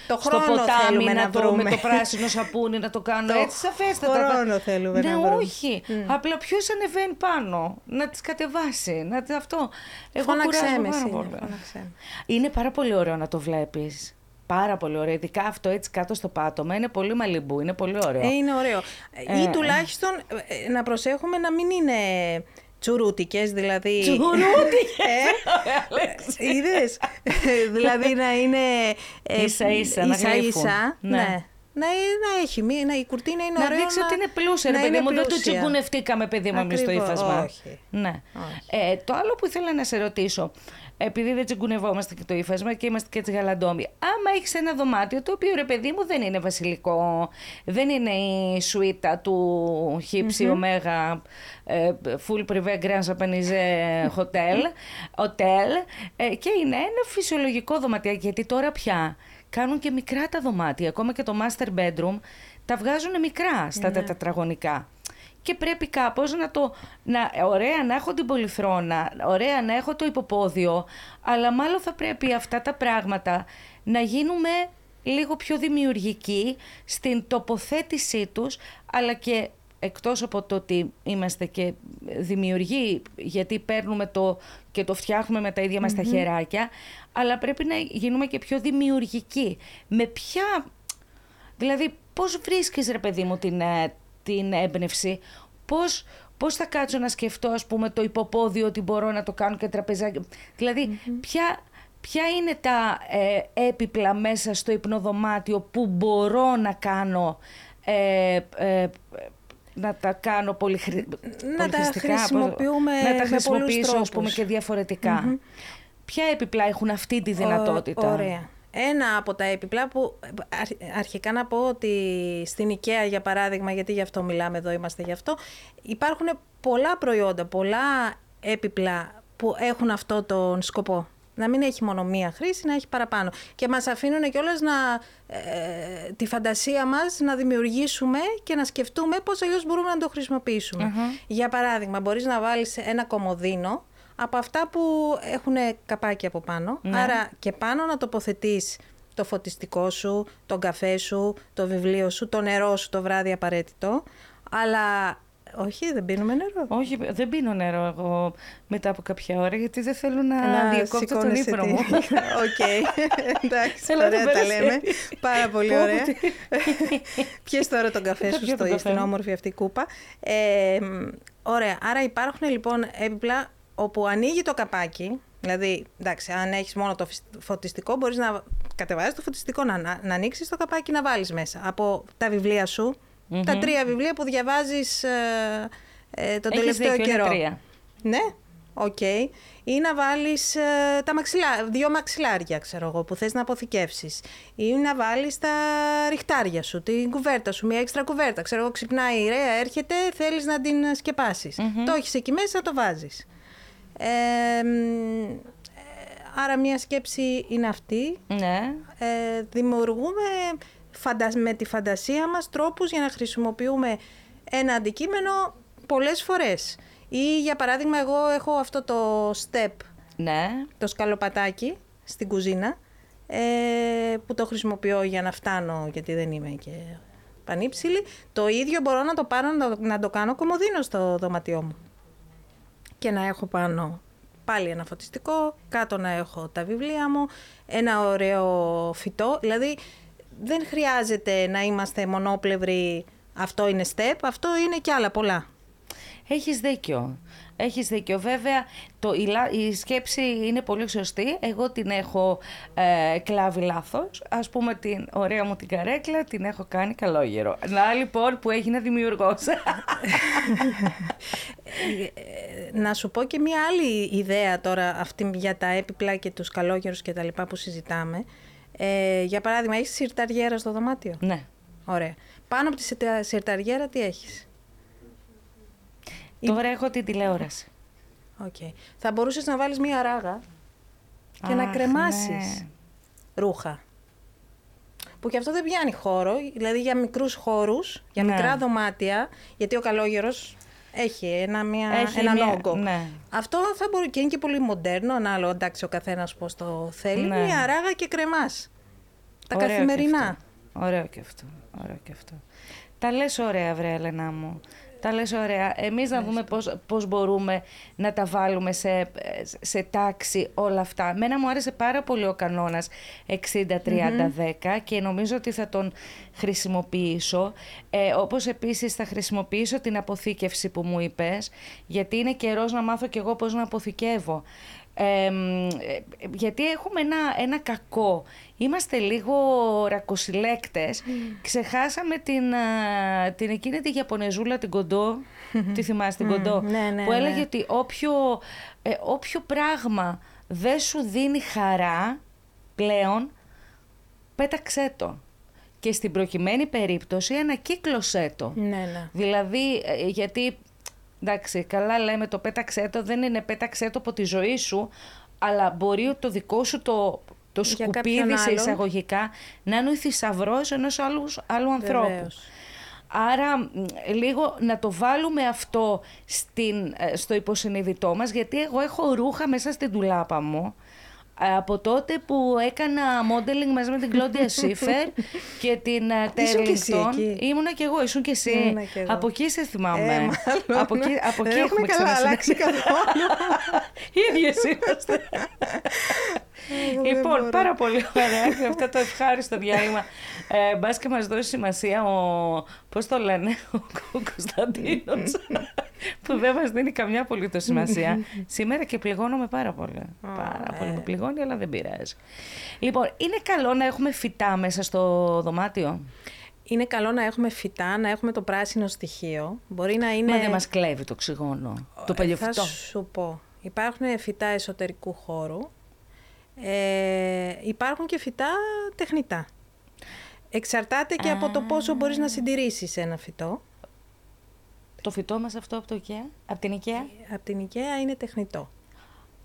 Το στο χρόνο ποτάμι θέλουμε να, να το, με βρούμε. το πράσινο σαπούνι να το κάνω Το έτσι, σαφέστατα. χρόνο θέλουμε ναι, να βρούμε. όχι. Απλά ποιος ανεβαίνει πάνω, να τις κατεβάσει, να τις- αυτό. Εγώ Φώναξέ κουράζομαι με πάρα εσύ, πολύ. φώναξέ με. Είναι πάρα πολύ ωραίο να το βλέπεις. Πάρα πολύ ωραίο. Ειδικά αυτό έτσι κάτω στο πάτωμα. Είναι πολύ μαλλιμπού. Είναι πολύ ωραίο. Ε, είναι ωραίο. Ε, Ή ε. τουλάχιστον ε, να προσέχουμε να μην είναι τσουρούτικες, δηλαδή... Αλέξη. Ε, είδες; δηλαδή να είναι... ε, Ίσα-ίσα, να ίσα, γλύφουν. ίσα, Ναι. ναι. Να, να έχει μία, να, η κουρτίνα είναι Να ωραίο δείξει ότι είναι πλούσια, ρε να παιδί είναι μου. Δεν το πλούσια. τσιγκουνευτήκαμε, παιδί μου, εμείς στο Ακριβώς, ύφασμα. όχι. Ναι. Όχι. Ε, το άλλο που ήθελα να σε ρωτήσω, επειδή δεν τσιγκουνευόμαστε και το ύφασμα και είμαστε και έτσι γαλαντόμοι, άμα έχεις ένα δωμάτιο το οποίο ρε παιδί μου δεν είναι βασιλικό, δεν είναι η σουίτα του χύψη ωμέγα ε, full privé grand japonese hotel, [LAUGHS] hotel ε, και είναι ένα φυσιολογικό δωματιάκι γιατί τώρα πια κάνουν και μικρά τα δωμάτια, ακόμα και το master bedroom τα βγάζουν μικρά στα τετραγωνικά. Και πρέπει κάπως να το... Να, ωραία να έχω την πολυθρόνα, ωραία να έχω το υποπόδιο, αλλά μάλλον θα πρέπει αυτά τα πράγματα να γίνουμε λίγο πιο δημιουργικοί στην τοποθέτησή τους, αλλά και εκτός από το ότι είμαστε και δημιουργοί, γιατί παίρνουμε το και το φτιάχνουμε με τα ίδια μας τα χεράκια, αλλά πρέπει να γίνουμε και πιο δημιουργικοί. Με ποια Δηλαδή, πώς βρίσκεις, ρε παιδί μου, την, ε, την έμπνευση, πώς, πώς θα κάτσω να σκεφτώ, ας πούμε, το υποπόδιο ότι μπορώ να το κάνω και τραπεζάκι; Δηλαδή, ποια, ποια είναι τα ε, έπιπλα μέσα στο υπνοδωμάτιο που μπορώ να κάνω, ε, ε, να τα κάνω πολυχρη... Να τα πολυχρηστικά, χρησιμοποιούμε να τα με πολλούς χρησιμοποιήσω, ας πούμε, τρόπους. και διαφορετικά. Ποια έπιπλα έχουν αυτή τη δυνατότητα; Ω- Ωραία. Ένα από τα έπιπλα που αρχ- αρχικά να πω ότι στην IKEA για παράδειγμα, γιατί γι' αυτό μιλάμε εδώ, είμαστε γι' αυτό, υπάρχουν πολλά προϊόντα, πολλά έπιπλα που έχουν αυτό τον σκοπό. Να μην έχει μόνο μία χρήση, να έχει παραπάνω. Και μας αφήνουν κιόλας να, ε, τη φαντασία μας να δημιουργήσουμε και να σκεφτούμε πώς αλλιώς μπορούμε να το χρησιμοποιησουμε Για παράδειγμα, μπορείς να βάλεις ένα κομμωδίνο από αυτά που έχουν καπάκι από πάνω. Ναι. Άρα και πάνω να τοποθετείς το φωτιστικό σου, τον καφέ σου, το βιβλίο σου, το νερό σου το βράδυ απαραίτητο. Αλλά όχι, δεν πίνουμε νερό. Όχι, δεν πίνω νερό εγώ μετά από κάποια ώρα, γιατί δεν θέλω να, Να διακόπτω τον σηκώνεσαι ύπνο τι- μου. [LAUGHS] Οκ, εντάξει, Θέλω να το ωραία τα περάσει. λέμε. Πάρα πολύ Πω, πω, ωραία. τι- [LAUGHS] Πιες τώρα τον καφέ Θα σου πιω τον στο, καφέ στην μου. όμορφη αυτή κούπα. Ε, μ, ωραία, άρα υπάρχουν λοιπόν έπιπλα όπου ανοίγει το καπάκι, δηλαδή, εντάξει, αν έχεις μόνο το φυσ- φωτιστικό, μπορείς να κατεβάζεις το φωτιστικό, να, να, να ανοίξεις το καπάκι να βάλεις μέσα. Από τα βιβλία σου, τα τρία βιβλία που διαβάζεις ε, ε, τον Έχεις τελευταίο δίκιο, είναι καιρό. τρία. Ναι, οκ. Ή να βάλεις ε, τα μαξιλά, δύο μαξιλάρια, ξέρω εγώ, που θες να αποθηκεύσεις. Ή να βάλεις τα ριχτάρια σου, την κουβέρτα σου, μια έξτρα κουβέρτα. Ξέρω εγώ, ξυπνάει η ρέα, έρχεται, θέλεις να την σκεπασεις Το έχεις εκεί μέσα, το βάζεις. Ε, μ, ε, άρα μια σκέψη είναι αυτή. Ναι. Ε, δημιουργούμε φαντα- με τη φαντασία μας τρόπους για να χρησιμοποιούμε ένα αντικείμενο πολλές φορές. Ή για παράδειγμα εγώ έχω αυτό το step, Ναι. το σκαλοπατάκι στην κουζίνα ε, που το χρησιμοποιώ για να φτάνω γιατί δεν είμαι και πανύψηλη. Το ίδιο μπορώ να το πάρω να το, να το κάνω κομμωδίνο στο δωμάτιό μου. Και να έχω πάνω πάλι ένα φωτιστικό, κάτω να έχω τα βιβλία μου, ένα ωραίο φυτό. Δηλαδή δεν χρειάζεται να είμαστε μονόπλευροι αυτό είναι step, αυτό είναι και άλλα πολλά. Έχεις δίκιο. Έχεις δίκιο. Βέβαια, το, η, λα- η σκέψη είναι πολύ σωστή. Εγώ την έχω ε, κλάβει λάθος. Ας πούμε την ωραία μου την καρέκλα την έχω κάνει καλόγερο. Να λοιπόν που έγινε δημιουργός. [LAUGHS] [LAUGHS] Ε, να σου πω και μία άλλη ιδέα τώρα αυτή για τα έπιπλα και τους καλόγερους και τα λοιπά που συζητάμε. Ε, για παράδειγμα, έχεις σιρταριέρα στο δωμάτιο; ναι. Ωραία. Πάνω από τη σιρτα- σιρταριέρα τι έχεις; Τώρα έχω την τηλεόραση. Οκ. Θα μπορούσες να βάλεις μία ράγα και να Αχ, κρεμάσεις ναι. ρούχα. που και αυτό δεν πιάνει χώρο, δηλαδή για μικρούς χώρους, για Ναι. μικρά δωμάτια, γιατί ο καλόγερος έχει ένα, μια, Έχει ένα μια- λόγο. ναι. Αυτό θα μπορεί και είναι και πολύ μοντέρνο, ανάλογα εντάξει ο καθένας πώς το θέλει, Ναι. μια ράγα και κρεμάς. Τα Ωραίο και καθημερινά. αυτό. Ωραίο και αυτό. Ωραίο και αυτό. Τα λες ωραία, βρε Ελένα μου. Τα λες ωραία. Εμείς να δούμε πώς, πώς μπορούμε να τα βάλουμε σε, σε τάξη όλα αυτά. Μένα μου άρεσε πάρα πολύ ο κανόνας 60-30-10 και νομίζω ότι θα τον χρησιμοποιήσω. Ε, όπως επίσης θα χρησιμοποιήσω την αποθήκευση που μου είπες, γιατί είναι καιρός να μάθω κι εγώ πώς να αποθηκεύω. Ε, μ, ε, γιατί έχουμε ένα, ένα κακό. Είμαστε λίγο ρακοσυλέκτες. Ξεχάσαμε την, α, την εκείνη τη Ιαπωνεζούλα την κοντό. [LAUGHS] τη θυμάσαι την κοντό; ναι, ναι, που ναι. έλεγε ότι όποιο, ε, όποιο πράγμα δεν σου δίνει χαρά πλέον, πέταξέ το. Και στην προκειμένη περίπτωση ανακύκλωσέ το. Ναι, ναι. Δηλαδή, ε, γιατί, εντάξει, καλά λέμε το πέταξέ το, δεν είναι πέταξέ το από τη ζωή σου, αλλά μπορεί το δικό σου το, το Για σκουπίδι κάποιον σε άλλον. εισαγωγικά να είναι ο θησαυρός ενός άλλου, άλλου ανθρώπου. Βεβαίως. Άρα μ, λίγο να το βάλουμε αυτό στην, ε, στο υποσυνείδητό μας, γιατί εγώ έχω ρούχα μέσα στην τουλάπα μου, ε, από τότε που έκανα modeling μαζί με την Κλόντια [LAUGHS] Σίφερ και την ε, Ήσουν κι εσύ Τέρλινγκτον. εκεί. Ήμουνα κι εγώ, ήσουν κι εσύ. Ήμουνα κι εγώ. Από εκεί σε θυμάμαι. Ε, μάλλον. από εκεί, από Δεν εκεί έχουμε έχουμε καλά αλλάξει ξανασυναντηθεί. καθόλου. [LAUGHS] Ίδιες είμαστε. [LAUGHS] Εγώ δεν λοιπόν, μπορώ. πάρα πολύ ωραία και αυτό το ευχάριστο διάλειμμα. Ε, Μπας και μας δώσει σημασία ο. Πώς το λένε, ο Κωνσταντίνος. [LAUGHS] που δεν μας δίνει καμιά απολύτως σημασία. [LAUGHS] Σήμερα και πληγώνομαι πάρα πολύ. πάρα πολύ. ε. Με πληγώνει, αλλά δεν πειράζει. Λοιπόν, είναι καλό να έχουμε φυτά μέσα στο δωμάτιο; Είναι καλό να έχουμε φυτά, να έχουμε το πράσινο στοιχείο. Μπορεί να είναι. Μα δεν μας κλέβει το οξυγόνο. Το Ε, παλιοφυτό. Θα σου πω. Υπάρχουν φυτά εσωτερικού χώρου. Ε, υπάρχουν και φυτά τεχνητά. Εξαρτάται και από το πόσο μπορείς να συντηρήσεις ένα φυτό. Το φυτό μας αυτό από το IKEA, από την IKEA; Από την IKEA είναι τεχνητό.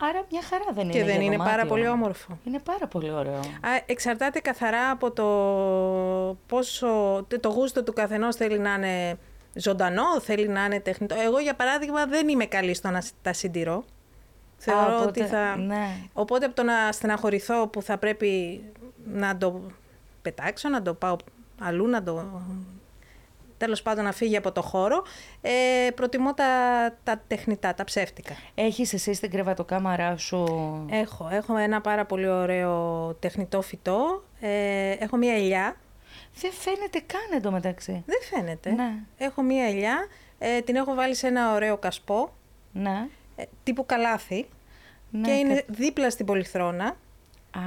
Άρα μια χαρά δεν είναι. Και δεν για είναι πάρα δωμάτιο. πολύ όμορφο. Είναι πάρα πολύ ωραίο. Α, εξαρτάται καθαρά από το πόσο το γούστο του καθενός θέλει να είναι ζωντανό, θέλει να είναι τεχνητό. Εγώ για παράδειγμα δεν είμαι καλή στο να τα συντηρώ. Θεωρώ οπότε, ότι θα... ναι. Οπότε από το να στεναχωρηθώ που θα πρέπει να το πετάξω, να το πάω αλλού, να το... Τέλος πάντων να φύγει από το χώρο, ε, προτιμώ τα, τα τεχνητά, τα ψεύτικα. Έχεις εσύ στην κρεβατοκάμαρά σου... Έχω, έχω ένα πάρα πολύ ωραίο τεχνητό φυτό. Ε, έχω μία ελιά. Δεν φαίνεται καν εντωμεταξύ. Δεν φαίνεται. Ναι. Έχω μία ελιά. Ε, την έχω βάλει σε ένα ωραίο κασπό, Ναι. Ε, τύπου καλάθι. ναι και είναι δίπλα στην πολυθρόνα. Α,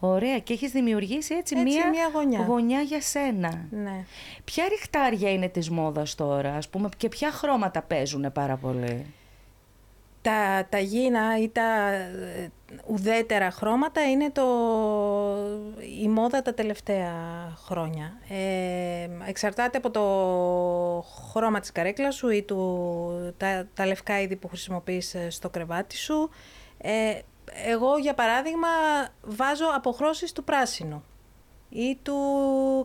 ωραία. Και έχεις δημιουργήσει έτσι, Έτσι, μία, μία γωνιά. γωνιά για σένα. Ναι. Ποια ριχτάρια είναι της μόδας τώρα, ας πούμε, και ποια χρώματα παίζουν πάρα πολύ; Τα, τα γήινα ή τα ε, ουδέτερα χρώματα είναι το, η μόδα τα τελευταία χρόνια. Ε, εξαρτάται από το χρώμα της καρέκλας σου ή του, τα, τα λευκά είδη που χρησιμοποιείς ε, στο κρεβάτι σου. Ε, εγώ, για παράδειγμα, βάζω αποχρώσεις του πράσινου ή του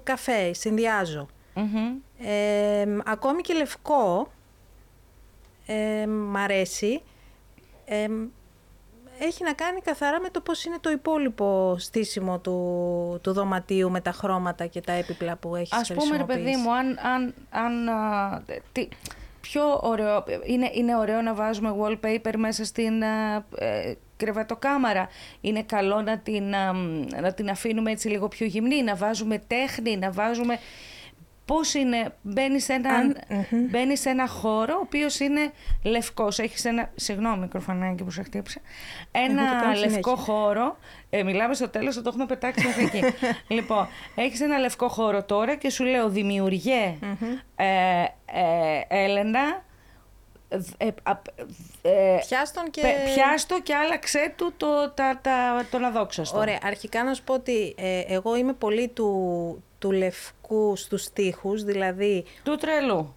καφέ, συνδυάζω. Μμμ. Ε, ακόμη και λευκό ε, μ' αρέσει. Ε, έχει να κάνει καθαρά με το πώς είναι το υπόλοιπο στήσιμο του, του δωματίου με τα χρώματα και τα έπιπλα που έχεις Ας πούμε, ρε παιδί χρησιμοποιήσει. μου, αν, αν, αν α, τι, πιο ωραίο, είναι, είναι ωραίο να βάζουμε wallpaper μέσα στην α, ε, κρεβατοκάμαρα. Είναι καλό να την, α, μ, να την αφήνουμε έτσι λίγο πιο γυμνή, να βάζουμε τέχνη, να βάζουμε... Πώς είναι, μπαίνει σε, ένα, Αν- μπαίνεις σε ένα χώρο ο οποίος είναι λευκός. Έχεις ένα, συγγνώμη μικροφανάκι που σε χτύπησε, το ένα κάνω λευκό συνέχεια. χώρο. Ε, μιλάμε στο τέλος, θα το έχουμε πετάξει μέχρι εκεί. [LAUGHS] λοιπόν, έχεις ένα λευκό χώρο τώρα και σου λέω δημιουργέ ε, ε, Έλενα, ε, α, ε, Πιάστον και... πε- πιάστο και άλλαξέ του το, τα, τα, τον αδόξαστο. Ωραία, αρχικά να σου πω ότι ε, εγώ είμαι πολύ του, του λευκού στους τοίχους, δηλαδή Του τρελού.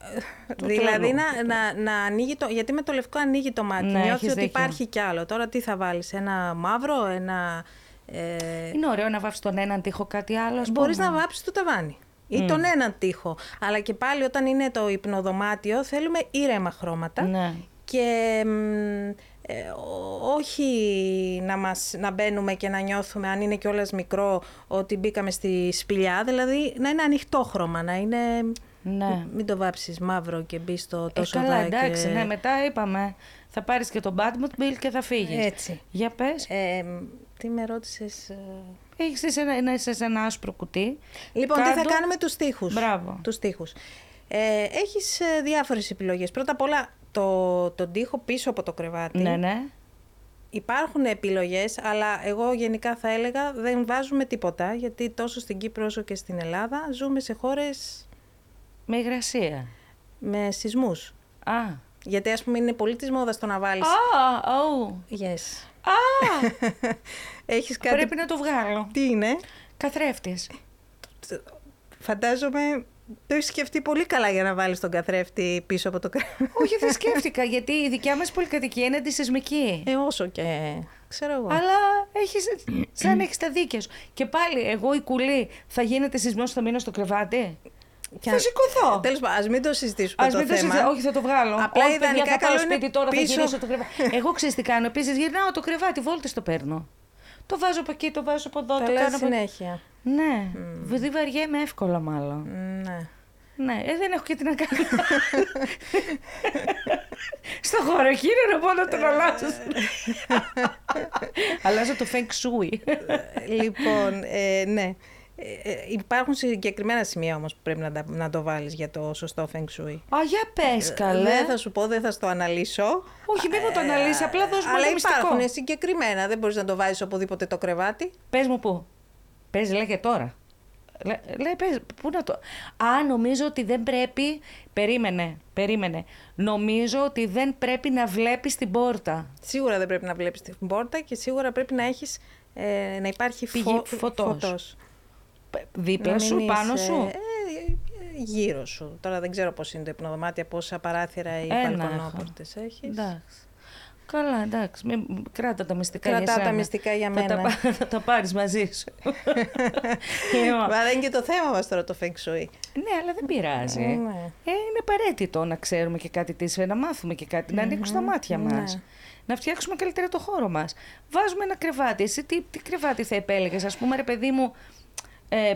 Του δηλαδή τρελού. να, να, να ανοίγει το. Γιατί με το λευκό ανοίγει το μάτι. Ναι, Νιώθεις έχεις ότι δίκιο. υπάρχει κι άλλο. Τώρα τι θα βάλεις, ένα μαύρο, ένα Ε, Είναι ωραίο να βάψεις τον έναν τοίχο κάτι άλλο. ας μπορείς πούμε. να βάψεις το ταβάνι ή τον έναν τοίχο. Αλλά και πάλι όταν είναι το υπνοδωμάτιο θέλουμε ήρεμα χρώματα Ναι. και μ, ε, ό- όχι να, μας, να μπαίνουμε και να νιώθουμε αν είναι κιόλας μικρό ότι μπήκαμε στη σπηλιά, δηλαδή να είναι ανοιχτό χρώμα, να είναι... Ναι. Μην το βάψεις μαύρο και μπεις στο τόσο ε, καλά, δά εντάξει, και... ναι, μετά είπαμε. Θα πάρεις και τον Batmobile και θα φύγεις. Έτσι. Για πες. Ε, τι με ρώτησες... ε, Έχεις εσύ ένα, ένα, σε ένα άσπρο κουτί. Λοιπόν, τι θα Κάτω. κάνουμε τους τοίχους. Μπράβο. Τους τοίχους. Ε, έχεις ε, διάφορες επιλογές. Πρώτα απ' όλα, το, τον τοίχο πίσω από το κρεβάτι. Ναι, ναι. Υπάρχουν επιλογές, αλλά εγώ γενικά θα έλεγα δεν βάζουμε τίποτα, γιατί τόσο στην Κύπρο όσο και στην Ελλάδα ζούμε σε χώρες Με υγρασία. με σεισμούς. Α. Γιατί ας πούμε είναι πολύ της μόδας το να βάλεις... Α, ου. Yes. Α, [LAUGHS] Έχεις κάτι... πρέπει να το βγάλω. Τι είναι; Καθρέφτης. Φαντάζομαι το έχεις σκεφτεί πολύ καλά για να βάλεις τον καθρέφτη πίσω από το κρεβάτι. Όχι, δεν [LAUGHS] σκέφτηκα, γιατί η δικιά μας πολυκατοικία είναι αντισυσμική. Ε, όσο και... Ξέρω εγώ. Αλλά έχεις, σαν έχεις τα δίκαια σου. Και πάλι, εγώ η κουλή θα γίνεται σεισμός, θα μείνω στο κρεβάτι; Και θα αν- σηκωθώ. Τέλος πάντων, ας μην το συζητήσουμε Ας το μην το θέμα. συζητήσω. Όχι, θα το βγάλω. Απλά Όχι, παιδιά, ιδανικά θα πάω καλό είναι σπίτι τώρα, πίσω. θα γυρίσω το κρεβάτι. [LAUGHS] Εγώ ξέρεις τι κάνω. Επίσης γυρνάω το κρεβάτι, βόλτες το παίρνω. Το βάζω από εκεί, το βάζω από εδώ, Το το λες κάνω από... συνέχεια. Ναι, δεν βαριέμαι εύκολα μάλλον. Ναι. Ναι, ε, δεν έχω και τι να κάνω. Στο χωροχείρο να να τον αλλάξω. [LAUGHS] Αλλάζω το feng shui. λοιπόν, ε, ναι. Ε, ε, υπάρχουν συγκεκριμένα σημεία όμως που πρέπει να, τα- να το βάλεις για το σωστό feng shui. Α, για πες καλέ. Δεν θα σου πω, δεν θα στο αναλύσω. Όχι, μην μου το αναλύσεις, απλά δώσ' μου Αλλά ένα μυστικό. υπάρχουν συγκεκριμένα. Δεν μπορείς να το βάζεις οπουδήποτε το κρεβάτι. Πες μου πού. Πες, λέγε τώρα. Λέ, λέει, πες, πού να το... Α, νομίζω ότι δεν πρέπει... Περίμενε, περίμενε. Νομίζω ότι δεν πρέπει να βλέπεις την πόρτα. Σίγουρα δεν πρέπει να βλέπεις την πόρτα και σίγουρα πρέπει να έχεις ε, να υπάρχει Πηγή φω- φωτός. φωτός. Π- Δίπλα Να σου, μην πάνω είσαι- σου; Ε, ε, γύρω σου. Τώρα δεν ξέρω πώς είναι το υπνοδωμάτια, πόσα παράθυρα ή Ένα μπαλκονόπορτες έχεις. Εντάξει. Καλά, εντάξει. Μην... Κράτα τα μυστικά Κρατάω για τα σένα. μυστικά για Θα τα, μένα. πα- θα τα πάρεις μαζί σου. [LAUGHS] Λοιπόν, Μα δεν είναι και το θέμα μας τώρα το feng shui. ναι, αλλά δεν πειράζει. Ναι. Ε, είναι απαραίτητο να ξέρουμε και κάτι της, να μάθουμε και κάτι, να ανοίξουν τα μάτια μας. ναι. Να φτιάξουμε καλύτερα το χώρο μας. Βάζουμε ένα κρεβάτι. Εσύ τι, τι κρεβάτι θα επέλεγες, ας πούμε, ρε παιδί μου, ε,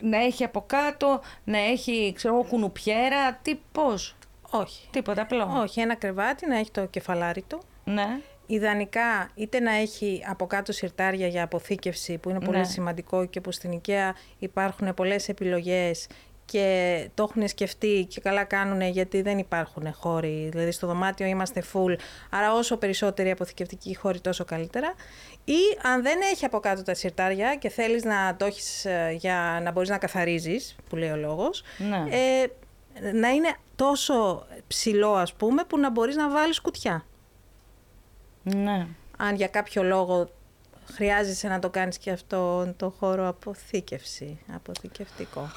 να έχει από κάτω, να έχει, ξέρω εγώ, κουνουπιέρα, τι, πώς, Όχι. τίποτα απλό. Όχι, ένα κρεβάτι να έχει το κεφαλάρι του. Ναι. Ιδανικά είτε να έχει από κάτω συρτάρια για αποθήκευση που είναι πολύ Ναι. σημαντικό και που στην IKEA υπάρχουν πολλές επιλογές και το έχουν σκεφτεί και καλά κάνουν γιατί δεν υπάρχουν χώροι, δηλαδή στο δωμάτιο είμαστε full, άρα όσο περισσότεροι αποθηκευτικοί χώροι τόσο καλύτερα. Ή αν δεν έχει από κάτω τα συρτάρια και θέλεις να το έχεις ε, για να μπορείς να καθαρίζεις, που λέει ο λόγος, Ναι. ε, να είναι τόσο ψηλό ας πούμε που να μπορείς να βάλεις κουτιά ναι. αν για κάποιο λόγο χρειάζεσαι να το κάνεις και αυτό το χώρο αποθήκευση, αποθηκευτικό.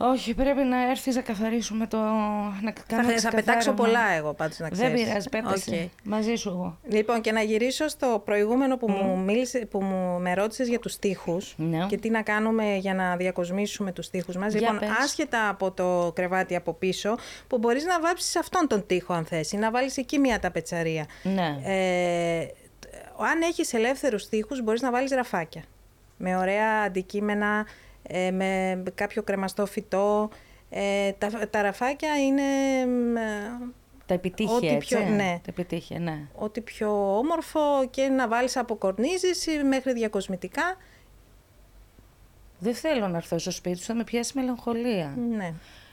Όχι, πρέπει να έρθεις να καθαρίσουμε το... Να Θα, κάνουμε θα πετάξω πολλά εγώ πάντως να Δεν ξέρεις. πειράζει, πέτασε. Οκ. Μαζί σου εγώ. Λοιπόν, και να γυρίσω στο προηγούμενο που, μου, μίλησε, που μου με ρώτησες για τους τοίχους Ναι. και τι να κάνουμε για να διακοσμήσουμε τους τοίχους μας. Για λοιπόν, πες. άσχετα από το κρεβάτι από πίσω, που μπορείς να βάψεις αυτόν τον τοίχο αν θες ή να βάλεις εκεί μια ταπετσαρία. Ναι. Ε, αν έχεις ελεύθερους τοίχους μπορείς να βάλεις ραφάκια. Με ωραία αντικείμενα, ε, με κάποιο κρεμαστό φυτό. Ε, τα, τα ραφάκια είναι μ, ε, Τα επιτύχει Ό,τι έτσι. πιο- ναι. Τα επιτύχει, ναι. ό,τι πιο όμορφο και να βάλεις από κορνίζεις ή μέχρι διακοσμητικά. Δεν θέλω να έρθω στο σπίτι σου, θα με πιάσει μελαγχολία. Ναι.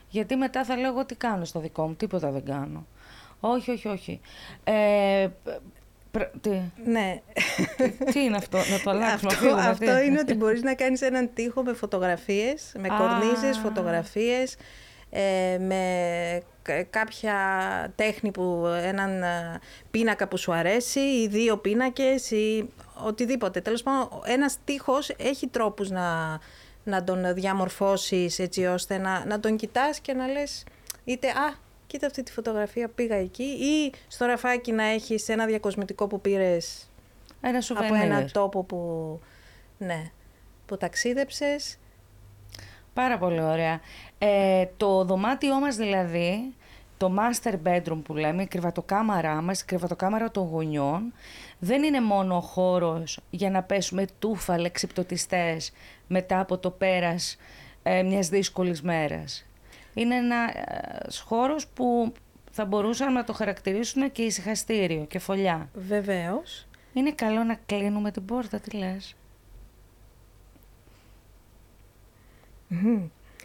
Γιατί μετά θα λέω εγώ τι κάνω στο δικό μου, τίποτα δεν κάνω. Όχι, όχι, όχι. Ε, πρ- τι, ναι. τι είναι αυτό, να το αλλάξουμε, αυτό, φύγουμε, αυτό τι; είναι ότι μπορείς να κάνεις έναν τοίχο με φωτογραφίες, με Α. κορνίζες, φωτογραφίες, ε, με κα- κάποια τέχνη που έναν ε, πίνακα που σου αρέσει ή δύο πίνακες ή οτιδήποτε. Τέλος πάντων, ένας τοίχος έχει τρόπους να, να τον διαμορφώσεις έτσι ώστε να, να τον κοιτάς και να λες είτε «Α, κοίτα αυτή τη φωτογραφία, πήγα εκεί» ή στο ραφάκι να έχεις ένα διακοσμητικό που πήρες Ένα από σουβενίρ. ένα τόπο που Ναι. Που ταξίδεψες. Πάρα πολύ ωραία. Ε, το δωμάτιό μας δηλαδή, το master bedroom που λέμε, η κρεβατοκάμαρά μας, η κρεβατοκάμαρα των γονιών, δεν είναι μόνο ο χώρος για να πέσουμε τούφα λεξιπτωτιστές μετά από το πέρας ε, μιας δύσκολης μέρας. Είναι ένα ε, χώρος που θα μπορούσαν να το χαρακτηρίσουν και ησυχαστήριο και φωλιά. Βεβαίως. Είναι καλό να κλείνουμε την πόρτα, τι λες;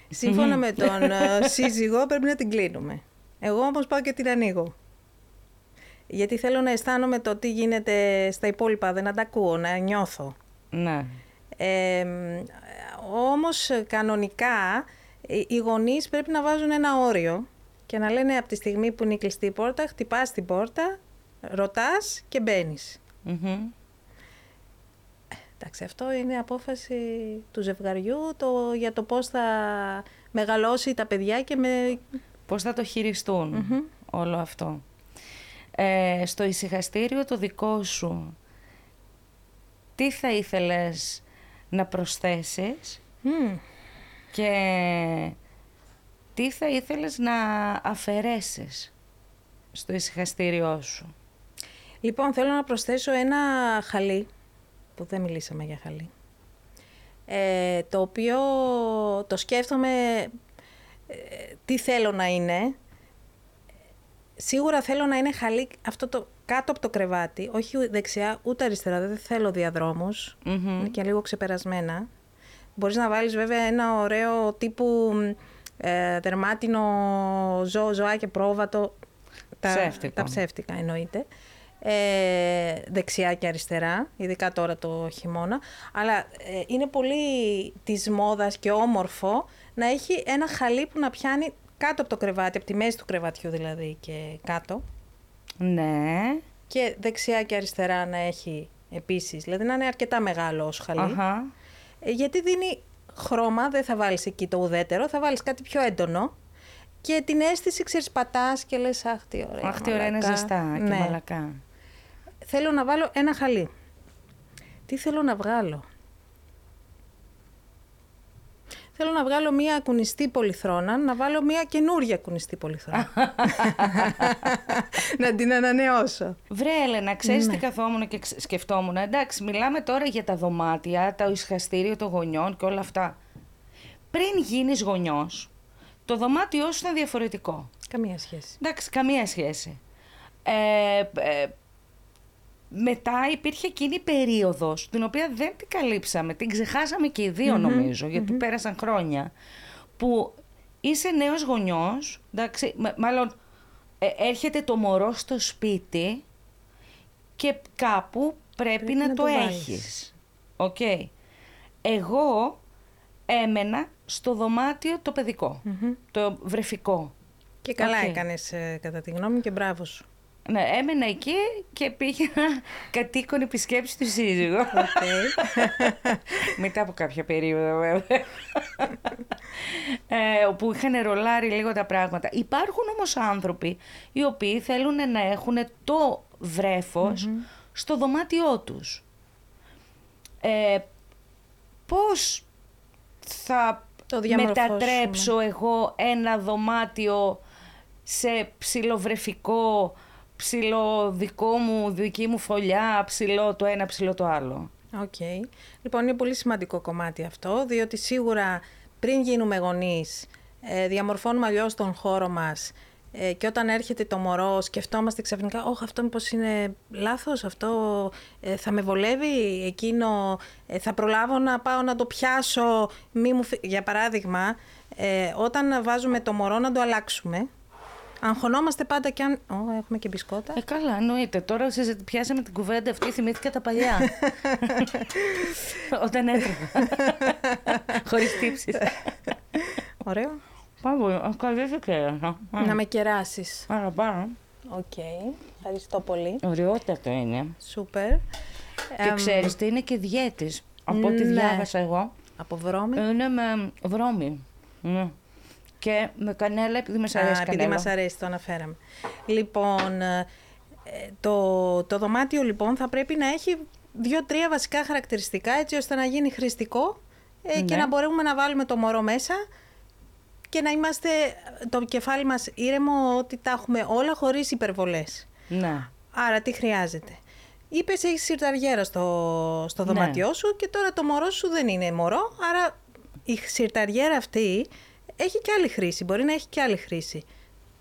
Σύμφωνα με τον ε, σύζυγο πρέπει να την κλείνουμε. Εγώ όμως πάω και την ανοίγω. Γιατί θέλω να αισθάνομαι το τι γίνεται στα υπόλοιπα, δεν να τα ακούω, να νιώθω. Ναι. Ε, όμως κανονικά οι γονείς πρέπει να βάζουν ένα όριο και να λένε από τη στιγμή που είναι η κλειστή πόρτα, χτυπάς την πόρτα, ρωτάς και μπαίνεις. Εντάξει, αυτό είναι απόφαση του ζευγαριού το, για το πώς θα μεγαλώσει τα παιδιά και με... Πώς θα το χειριστουν όλο αυτό. Ε, στο ησυχαστήριο το δικό σου, τι θα ήθελες να προσθέσεις; Και τι θα ήθελες να αφαιρέσεις στο ησυχαστήριό σου; Λοιπόν, θέλω να προσθέσω ένα χαλί, που δεν μιλήσαμε για χαλί, ε, το οποίο το σκέφτομαι ε, τι θέλω να είναι. Σίγουρα θέλω να είναι χαλί αυτό το κάτω από το κρεβάτι, όχι δεξιά ούτε αριστερά, δεν θέλω είναι και λίγο ξεπερασμένα. Μπορείς να βάλεις βέβαια ένα ωραίο τύπου ε, δερμάτινο ζώο, ζωάκι, πρόβατο. Τα, τα ψεύτικα εννοείται. Ε, δεξιά και αριστερά, ειδικά τώρα το χειμώνα. Αλλά ε, είναι πολύ της μόδας και όμορφο να έχει ένα χαλί που να πιάνει κάτω από το κρεβάτι, από τη μέση του κρεβατιού δηλαδή και κάτω. Ναι. Και δεξιά και αριστερά να έχει επίσης, δηλαδή να είναι αρκετά μεγάλο ως χαλί. Ε, γιατί δίνει χρώμα, δεν θα βάλεις εκεί το ουδέτερο, θα βάλεις κάτι πιο έντονο και την αίσθηση, ξέρεις, πατάς και λες, αχ, τι ωραία, Αχ, τι ωραία είναι ζεστά και ναι. μαλακά. Θέλω να βάλω ένα χαλί. Τι θέλω να βγάλω; Θέλω να βγάλω μία κουνιστή πολυθρόνα, να βάλω μία καινούρια κουνιστή πολυθρόνα. [LAUGHS] να την ανανεώσω. Βρε Έλενα, ξέρεις ναι. τι καθόμουν και σκεφτόμουν. Εντάξει, μιλάμε τώρα για τα δωμάτια, το ισχαστήριο των γονιών και όλα αυτά. Πριν γίνεις γονιός, το δωμάτιό σου ήταν διαφορετικό. Καμία σχέση. Εντάξει, καμία σχέση. Ε, ε, μετά υπήρχε εκείνη η περίοδος, την οποία δεν την καλύψαμε, την ξεχάσαμε και οι δυο νομιζω γιατί πέρασαν χρόνια, που είσαι νέος γονιός, εντάξει, μάλλον ε, έρχεται το μωρό στο σπίτι και κάπου πρέπει, να, το, έχεις. Οκ. Εγώ έμενα στο δωμάτιο το παιδικό το βρεφικό. Και καλά okay. έκανες ε, κατά τη γνώμη και μπράβο σου. Ναι, έμενα εκεί και πήγαινα [LAUGHS] κατ' οίκον επίσκεψη του σύζυγου. Okay. Μετά από κάποια περίοδο βέβαια. ε, όπου είχαν ρολάρει λίγο τα πράγματα. Υπάρχουν όμως άνθρωποι οι οποίοι θέλουν να έχουν το βρεφος στο δωμάτιό τους. Ε, πώς θα το μετατρέψω εγώ ένα δωμάτιο σε ψιλοβρεφικό ψηλό δικό μου, δική μου φωλιά, ψηλό το ένα, ψηλό το άλλο. OK. Okay. Λοιπόν, είναι πολύ σημαντικό κομμάτι αυτό, διότι σίγουρα πριν γίνουμε γονείς, ε, διαμορφώνουμε αλλιώς τον χώρο μας ε, και όταν έρχεται το μωρό σκεφτόμαστε ξαφνικά «Ωχ, αυτό μήπως είναι λάθος, αυτό ε, θα με βολεύει, εκείνο ε, θα προλάβω να πάω να το πιάσω». Μη μου... Για παράδειγμα, όταν βάζουμε το μωρό να το αλλάξουμε, Αγχωνόμαστε πάντα και αν. Ω, έχουμε και μπισκότα. Ε, καλά, εννοείται. Τώρα πιάσαμε την κουβέντα αυτή, θυμήθηκα τα παλιά. [LAUGHS] Όταν έτρεχα. [LAUGHS] Χωρίς τύψεις. Ωραίο. Πάμε, καλή και Να με κεράσεις. Άρα πάμε. Οκ. Ευχαριστώ πολύ. Ωραιότατο είναι. Σούπερ. Και ξέρεις τι είναι και δίαιτης. Από ό,τι ναι. διάβασα εγώ. Από βρώμη. Είναι με βρώμη. Ναι και με κανέλα επειδή μας αρέσει Α, κανέλα. Επειδή μας αρέσει, το αναφέραμε. Λοιπόν, ε, το, το δωμάτιο λοιπόν θα πρέπει να έχει δύο-τρία βασικά χαρακτηριστικά έτσι ώστε να γίνει χρηστικό ε, και Ναι. να μπορούμε να βάλουμε το μωρό μέσα και να είμαστε το κεφάλι μας ήρεμο ότι τα έχουμε όλα χωρίς υπερβολές. Ναι. Άρα τι χρειάζεται. Είπες έχεις σιρταριέρα στο, στο Ναι. δωμάτιό σου και τώρα το μωρό σου δεν είναι μωρό. Άρα η σιρταριέρα αυτή έχει και άλλη χρήση. Μπορεί να έχει και άλλη χρήση.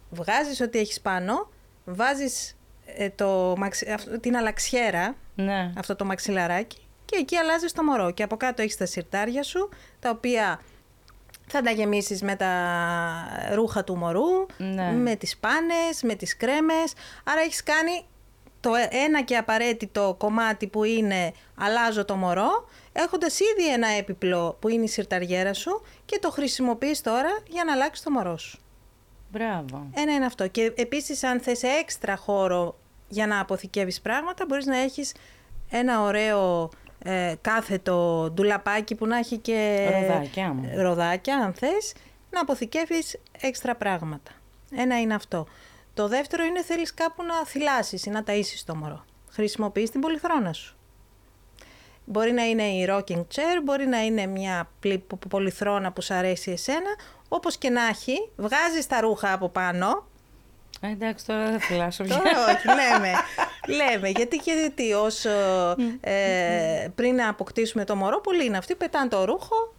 Βγάζεις ό,τι έχεις πάνω, βάζεις ε, το, μαξι- αυ- την αλαξιέρα, Ναι. αυτό το μαξιλαράκι, και εκεί αλλάζεις το μωρό. Και από κάτω έχεις τα σιρτάρια σου, τα οποία θα τα γεμίσεις με τα ρούχα του μωρού, Ναι. με τις πάνες, με τις κρέμες. Άρα έχεις κάνει το ένα και απαραίτητο κομμάτι που είναι αλλάζω το μωρό, έχοντας ήδη ένα έπιπλο που είναι η σιρταριέρα σου και το χρησιμοποιείς τώρα για να αλλάξεις το μωρό σου. Μπράβο. Ένα είναι αυτό. Και επίσης αν θες έξτρα χώρο για να αποθηκεύεις πράγματα, μπορείς να έχεις ένα ωραίο ε, κάθετο ντουλαπάκι που να έχει και Ροδάκια μου. ροδάκια, αν θες, να αποθηκεύεις έξτρα πράγματα. Ένα είναι αυτό. Το δεύτερο είναι θέλεις κάπου να θυλάσεις ή να ταΐσεις το μωρό. Χρησιμοποιείς την πολυθρόνα σου. Μπορεί να είναι η rocking chair, μπορεί να είναι μια πλη- πο- πολυθρόνα που σου αρέσει εσένα. Όπως και να έχει, βγάζεις τα ρούχα από πάνω. Ε, εντάξει, τώρα δεν φυλάσσω πια. Τώρα όχι, λέμε. λέμε. Γιατί και γιατί όσο ε, πριν να αποκτήσουμε το μωρό, πολλοί είναι αυτοί, πετάνε το ρούχο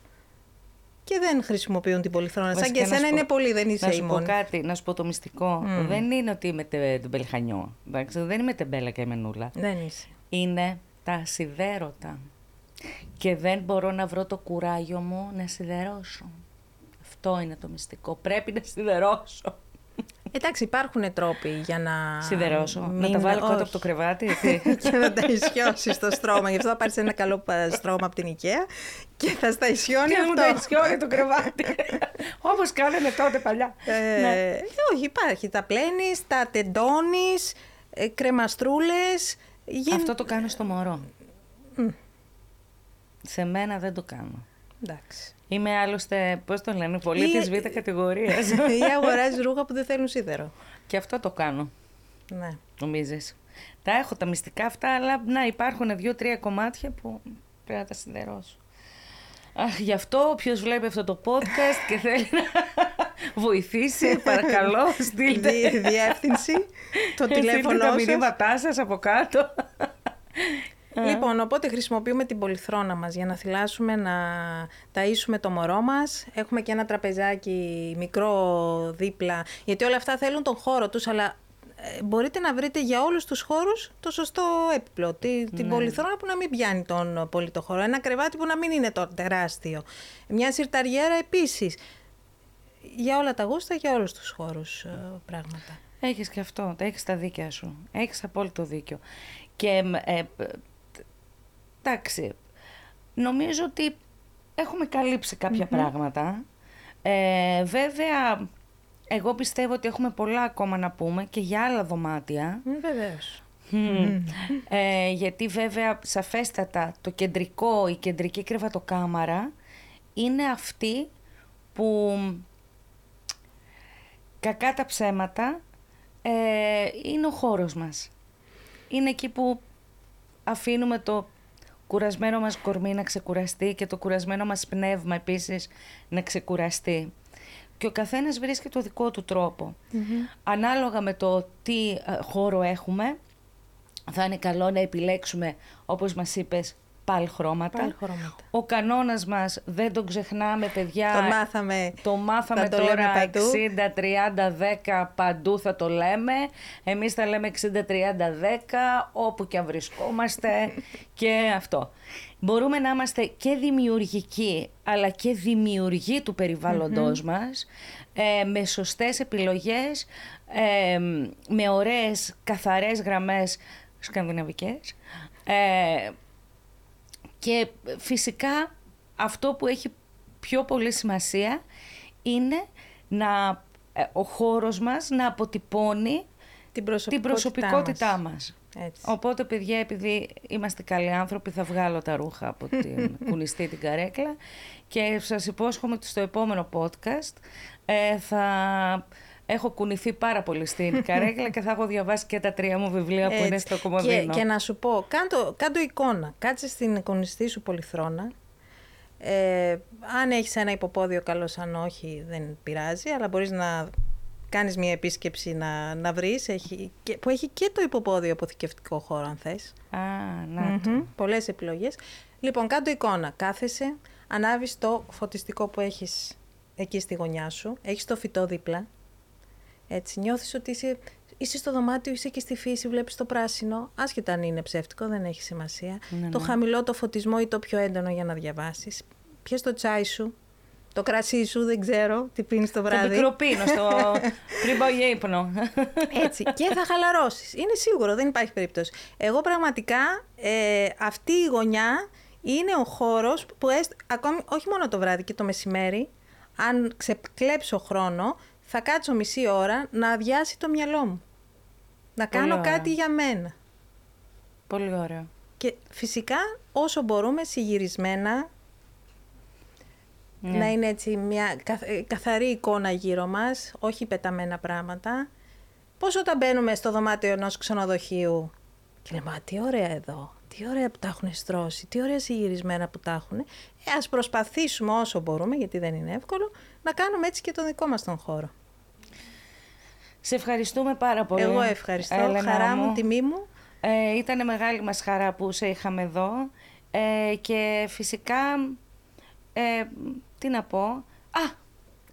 και δεν χρησιμοποιούν την πολυθρόνα. Σαν Βασικά, και να εσένα σου πω- είναι πολύ, δεν είσαι Να η σου πω μόνη. κάτι, να σου πω το μυστικό. Δεν είναι ότι είμαι τε, τεμπελχανιό. Εντάξει, δεν είμαι τεμπέλα και μενούλα. Δεν είσαι. Είναι τα σιδέρωτα. Και δεν μπορώ να βρω το κουράγιο μου να σιδερώσω. Αυτό είναι το μυστικό. Πρέπει να σιδερώσω. Εντάξει, υπάρχουν τρόποι για να. Σιδερώσω. Να μην- τα βάλω κάτω από όχι. το κρεβάτι. [LAUGHS] τι; και να τα ισιώσεις στο στρώμα. Γι' αυτό θα πάρεις ένα καλό πα- στρώμα από την IKEA και θα στα ισιώνει Και μου το αυτό. ισιώνει το κρεβάτι. [LAUGHS] Όπως κάνανε τότε παλιά. Ε, Ναι. Όχι, υπάρχει. Τα πλένεις, τα τεντώνεις, ε, κρεμαστρούλε. Αυτό το κάνω στο μωρό. Σε μένα δεν το κάνω. Εντάξει. Είμαι άλλωστε, πώς το λένε, πολίτης Ή- β' κατηγορίας. [LAUGHS] Ή αγοράζεις ρούχα που δεν θέλουν σίδερο. και αυτό το κάνω, Ναι. νομίζεις. Τα έχω τα μυστικά αυτά, αλλά να υπάρχουν δύο-τρία κομμάτια που πρέπει να τα σιδερώσω. Αχ, γι' αυτό όποιος βλέπει αυτό το podcast και θέλει να βοηθήσει, παρακαλώ, στείλτε. Δι- διεύθυνση, το στείλτε τηλέφωνο τα σας. μηνύματά σας από κάτω. Λοιπόν, οπότε χρησιμοποιούμε την πολυθρόνα μας για να θυλάσουμε, να ταΐσουμε το μωρό μας. Έχουμε και ένα τραπεζάκι μικρό δίπλα, γιατί όλα αυτά θέλουν τον χώρο τους, αλλά ε, μπορείτε να βρείτε για όλους τους χώρους το σωστό έπιπλο. Τη, την πολυθρόνα που να μην πιάνει τον πολύ το χώρο. Ένα κρεβάτι που να μην είναι το τεράστιο. Μια σιρταριέρα επίσης. Για όλα τα γούστα, για όλους τους χώρους ε, πράγματα. Έχεις και αυτό, έχεις τα δίκαια σου. Έχεις απόλυτο δίκιο. Και μ, ε, π, τ- εντάξει, νομίζω ότι έχουμε καλύψει κάποια πράγματα. Ε, βέβαια, εγώ πιστεύω ότι έχουμε πολλά ακόμα να πούμε και για άλλα δωμάτια. Βεβαίως. Μμμ. Ε, γιατί βέβαια σαφέστατα το κεντρικό, η κεντρική κρεβατοκάμαρα είναι αυτή που κακά τα ψέματα ε, είναι ο χώρος μας. Είναι εκεί που αφήνουμε το κουρασμένο μας κορμί να ξεκουραστεί και το κουρασμένο μας πνεύμα επίσης να ξεκουραστεί. Και ο καθένας βρίσκει το δικό του τροπο Ανάλογα με το τι ε, χώρο έχουμε, θα είναι καλό να επιλέξουμε, όπως μας είπες, παλ χρώματα. Παλ χρώματα. Ο κανόνας μας, δεν τον ξεχνάμε, παιδιά. Το μάθαμε. Το μάθαμε Θα το τώρα λέμε παντού. 60-30-10 παντού θα το λέμε. Εμείς θα λέμε 60-30-10 όπου και αν βρισκόμαστε [LAUGHS] και αυτό. Μπορούμε να είμαστε και δημιουργικοί αλλά και δημιουργοί του περιβαλλοντος μας ε, με σωστές επιλογές, ε, με ωραίες καθαρές γραμμές σκανδιναβικές ε, και φυσικά αυτό που έχει πιο πολύ σημασία είναι να, ε, ο χώρος μας να αποτυπώνει Την την προσωπικότητά, προσωπικότητά μας. μας. Έτσι. Οπότε, παιδιά, επειδή είμαστε καλοί άνθρωποι, θα βγάλω τα ρούχα από την [LAUGHS] κουνιστή την καρέκλα και σας υπόσχομαι ότι στο επόμενο podcast ε, θα έχω κουνηθεί πάρα πολύ στην [LAUGHS] καρέκλα και θα έχω διαβάσει και τα τρία μου βιβλία που είναι στο κομμωδίνο. Και, και να σου πω, κάντο, κάντο εικόνα. Κάτσε στην εικονιστή σου πολυθρόνα. Ε, αν έχεις ένα υποπόδιο καλό, αν όχι δεν πειράζει, αλλά μπορείς να κάνεις μια επίσκεψη να, να βρεις, έχει, και, που έχει και το υποπόδιο αποθηκευτικό χώρο αν θες. Α, να mm Πολλές επιλογές. Λοιπόν, κάτω εικόνα. Κάθεσαι, ανάβεις το φωτιστικό που έχεις εκεί στη γωνιά σου, έχεις το φυτό δίπλα, έτσι, νιώθεις ότι είσαι, είσαι στο δωμάτιο, είσαι και στη φύση, βλέπεις το πράσινο, άσχετα αν είναι ψεύτικο, δεν έχει σημασία. Ναι, το ναι. χαμηλό το φωτισμό ή το πιο έντονο για να διαβάσεις. Πιες το τσάι σου, το κρασί σου, δεν ξέρω τι πίνεις το βράδυ. Το μικροπίνο στο [LAUGHS] πριν πάω για ύπνο. Έτσι. Και θα χαλαρώσεις. Είναι σίγουρο, δεν υπάρχει περίπτωση. Εγώ πραγματικά ε, αυτή η γωνιά είναι ο χώρος που έστω, ακόμη, όχι μόνο το βράδυ και το μεσημέρι, αν ξεκλέψω χρόνο, θα κάτσω μισή ώρα να αδειάσει το μυαλό μου. Να Πολύ κάνω ωραία. κάτι για μένα. Πολύ ωραίο. Και φυσικά όσο μπορούμε συγυρισμένα, Ναι. να είναι έτσι μια καθ- ε, καθαρή εικόνα γύρω μας, όχι πεταμένα πράγματα. Πώς όταν μπαίνουμε στο δωμάτιο ενός ξενοδοχείου; Και λέμε «Α, τι ωραία εδώ, τι ωραία που τα έχουν στρώσει, τι ωραία συγυρισμένα που τα έχουν». Ε, ας προσπαθήσουμε όσο μπορούμε, γιατί δεν είναι εύκολο, να κάνουμε έτσι και τον δικό μας τον χώρο. Σε ευχαριστούμε πάρα πολύ. Εγώ ευχαριστώ, Έλενα χαρά μου, τιμή μου. Ε, ήταν μεγάλη μας χαρά που σε είχαμε εδώ ε, και φυσικά, ε, τι να πω, α,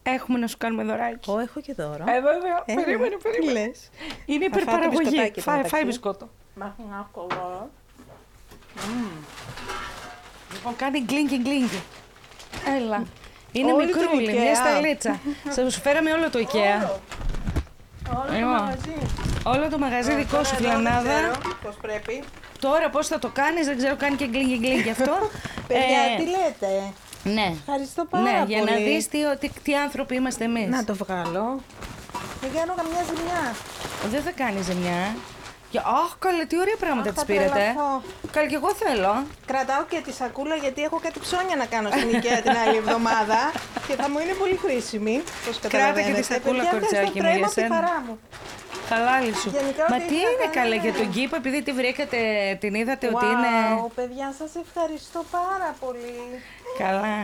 έχουμε να σου κάνουμε δωράκι. Εγώ έχω και δώρο. Ε, βέβαια, Ε, περίμενε, τι περίμενε. λες; Είναι Να φάω το υπερπαραγωγή. μπισκοτάκι Φάει, μεταξύ. φάει μπισκότο. Λοιπόν, κάνει γκλίνγκ και γκλίνγκ. Έλα. Είναι Όλη την μικρούλι, IKEA. μια σταλίτσα. [LAUGHS] Σα σου φέραμε όλο το IKEA. Όλο Λοιπόν, Όλο το μαγαζί δικό σου, Φιλανάδα. Πώς πρέπει. Τώρα πώς θα το κάνεις, δεν ξέρω, κάνει και γκλίνγκ και γκλίνγκ αυτό. [LAUGHS] Παιδιά, Ε, τι λέτε; Ναι. Ευχαριστώ πάρα Ναι, πολύ. για να δεις τι, τι, τι άνθρωποι είμαστε εμείς. Να το βγάλω. Δεν κάνω καμιά ζημιά. Δεν θα κάνεις ζημιά. Και, αχ, καλέ, τι ωραία πράγματα Αχ, τις θα πήρετε. τρελαθώ. Καλέ, και εγώ θέλω. Κρατάω και τη σακούλα γιατί έχω κάτι ψώνια να κάνω στην IKEA την άλλη εβδομάδα και θα μου είναι πολύ χρήσιμη. Πώς Κράτα και τη καταλαβαίνετε. σακούλα, Παιδιά, κοριτσάκι ευχαριστώ, μου, τρέμω για από τη σένα. χαρά μου. Χαλάλη σου. Γενικά, Μα ό,τι τι ήθελα είναι να καλέ είναι. για τον κήπο, επειδή τη βρήκατε, την είδατε ότι Wow, είναι. παιδιά, σας ευχαριστώ πάρα πολύ. Καλά.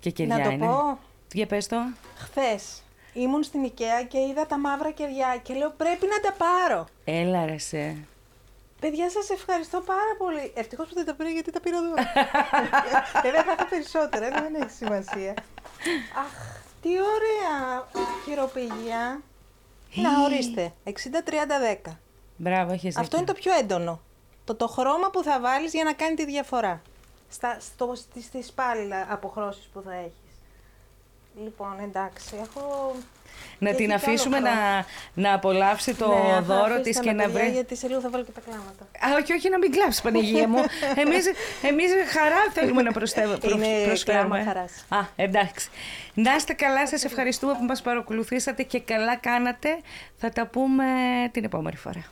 Και κεριά Να το είναι. πω. Για πες το. Χθες ήμουν στην IKEA και είδα τα μαύρα κεριά και λέω πρέπει να τα πάρω. Έλα ρε σε. Παιδιά, σας ευχαριστώ πάρα πολύ. Ευτυχώς που δεν τα πήρα γιατί τα πήρα εδώ. Βέβαια [LAUGHS] θα είχα περισσότερα, αλλά δεν έχει σημασία. Αχ, τι ωραία χειροπηγία. Να ορίστε. 60-30-10. Μπράβο, έχεις Αυτό είναι το πιο έντονο. Το, το χρώμα που θα βάλεις για να κάνει τη διαφορά. Στα, στο, στις, στις πάλι αποχρώσεις που θα έχεις. Λοιπόν, εντάξει, έχω... Να και την έχει κι άλλο αφήσουμε χρώμα. να, να απολαύσει το Ναι, θα δώρο αφήστε της με, και να παιδιά, βρει. Γιατί σε λίγο θα βάλω και τα κλάματα. Α, όχι, όχι, να μην κλάψεις, Παναγία μου. [LAUGHS] Εμείς, εμείς χαρά θέλουμε να προσθέσουμε. Είναι κλάμα χαράς. Α, εντάξει. Να είστε καλά, σας ευχαριστούμε που μας παρακολουθήσατε και καλά κάνατε. Θα τα πούμε την επόμενη φορά.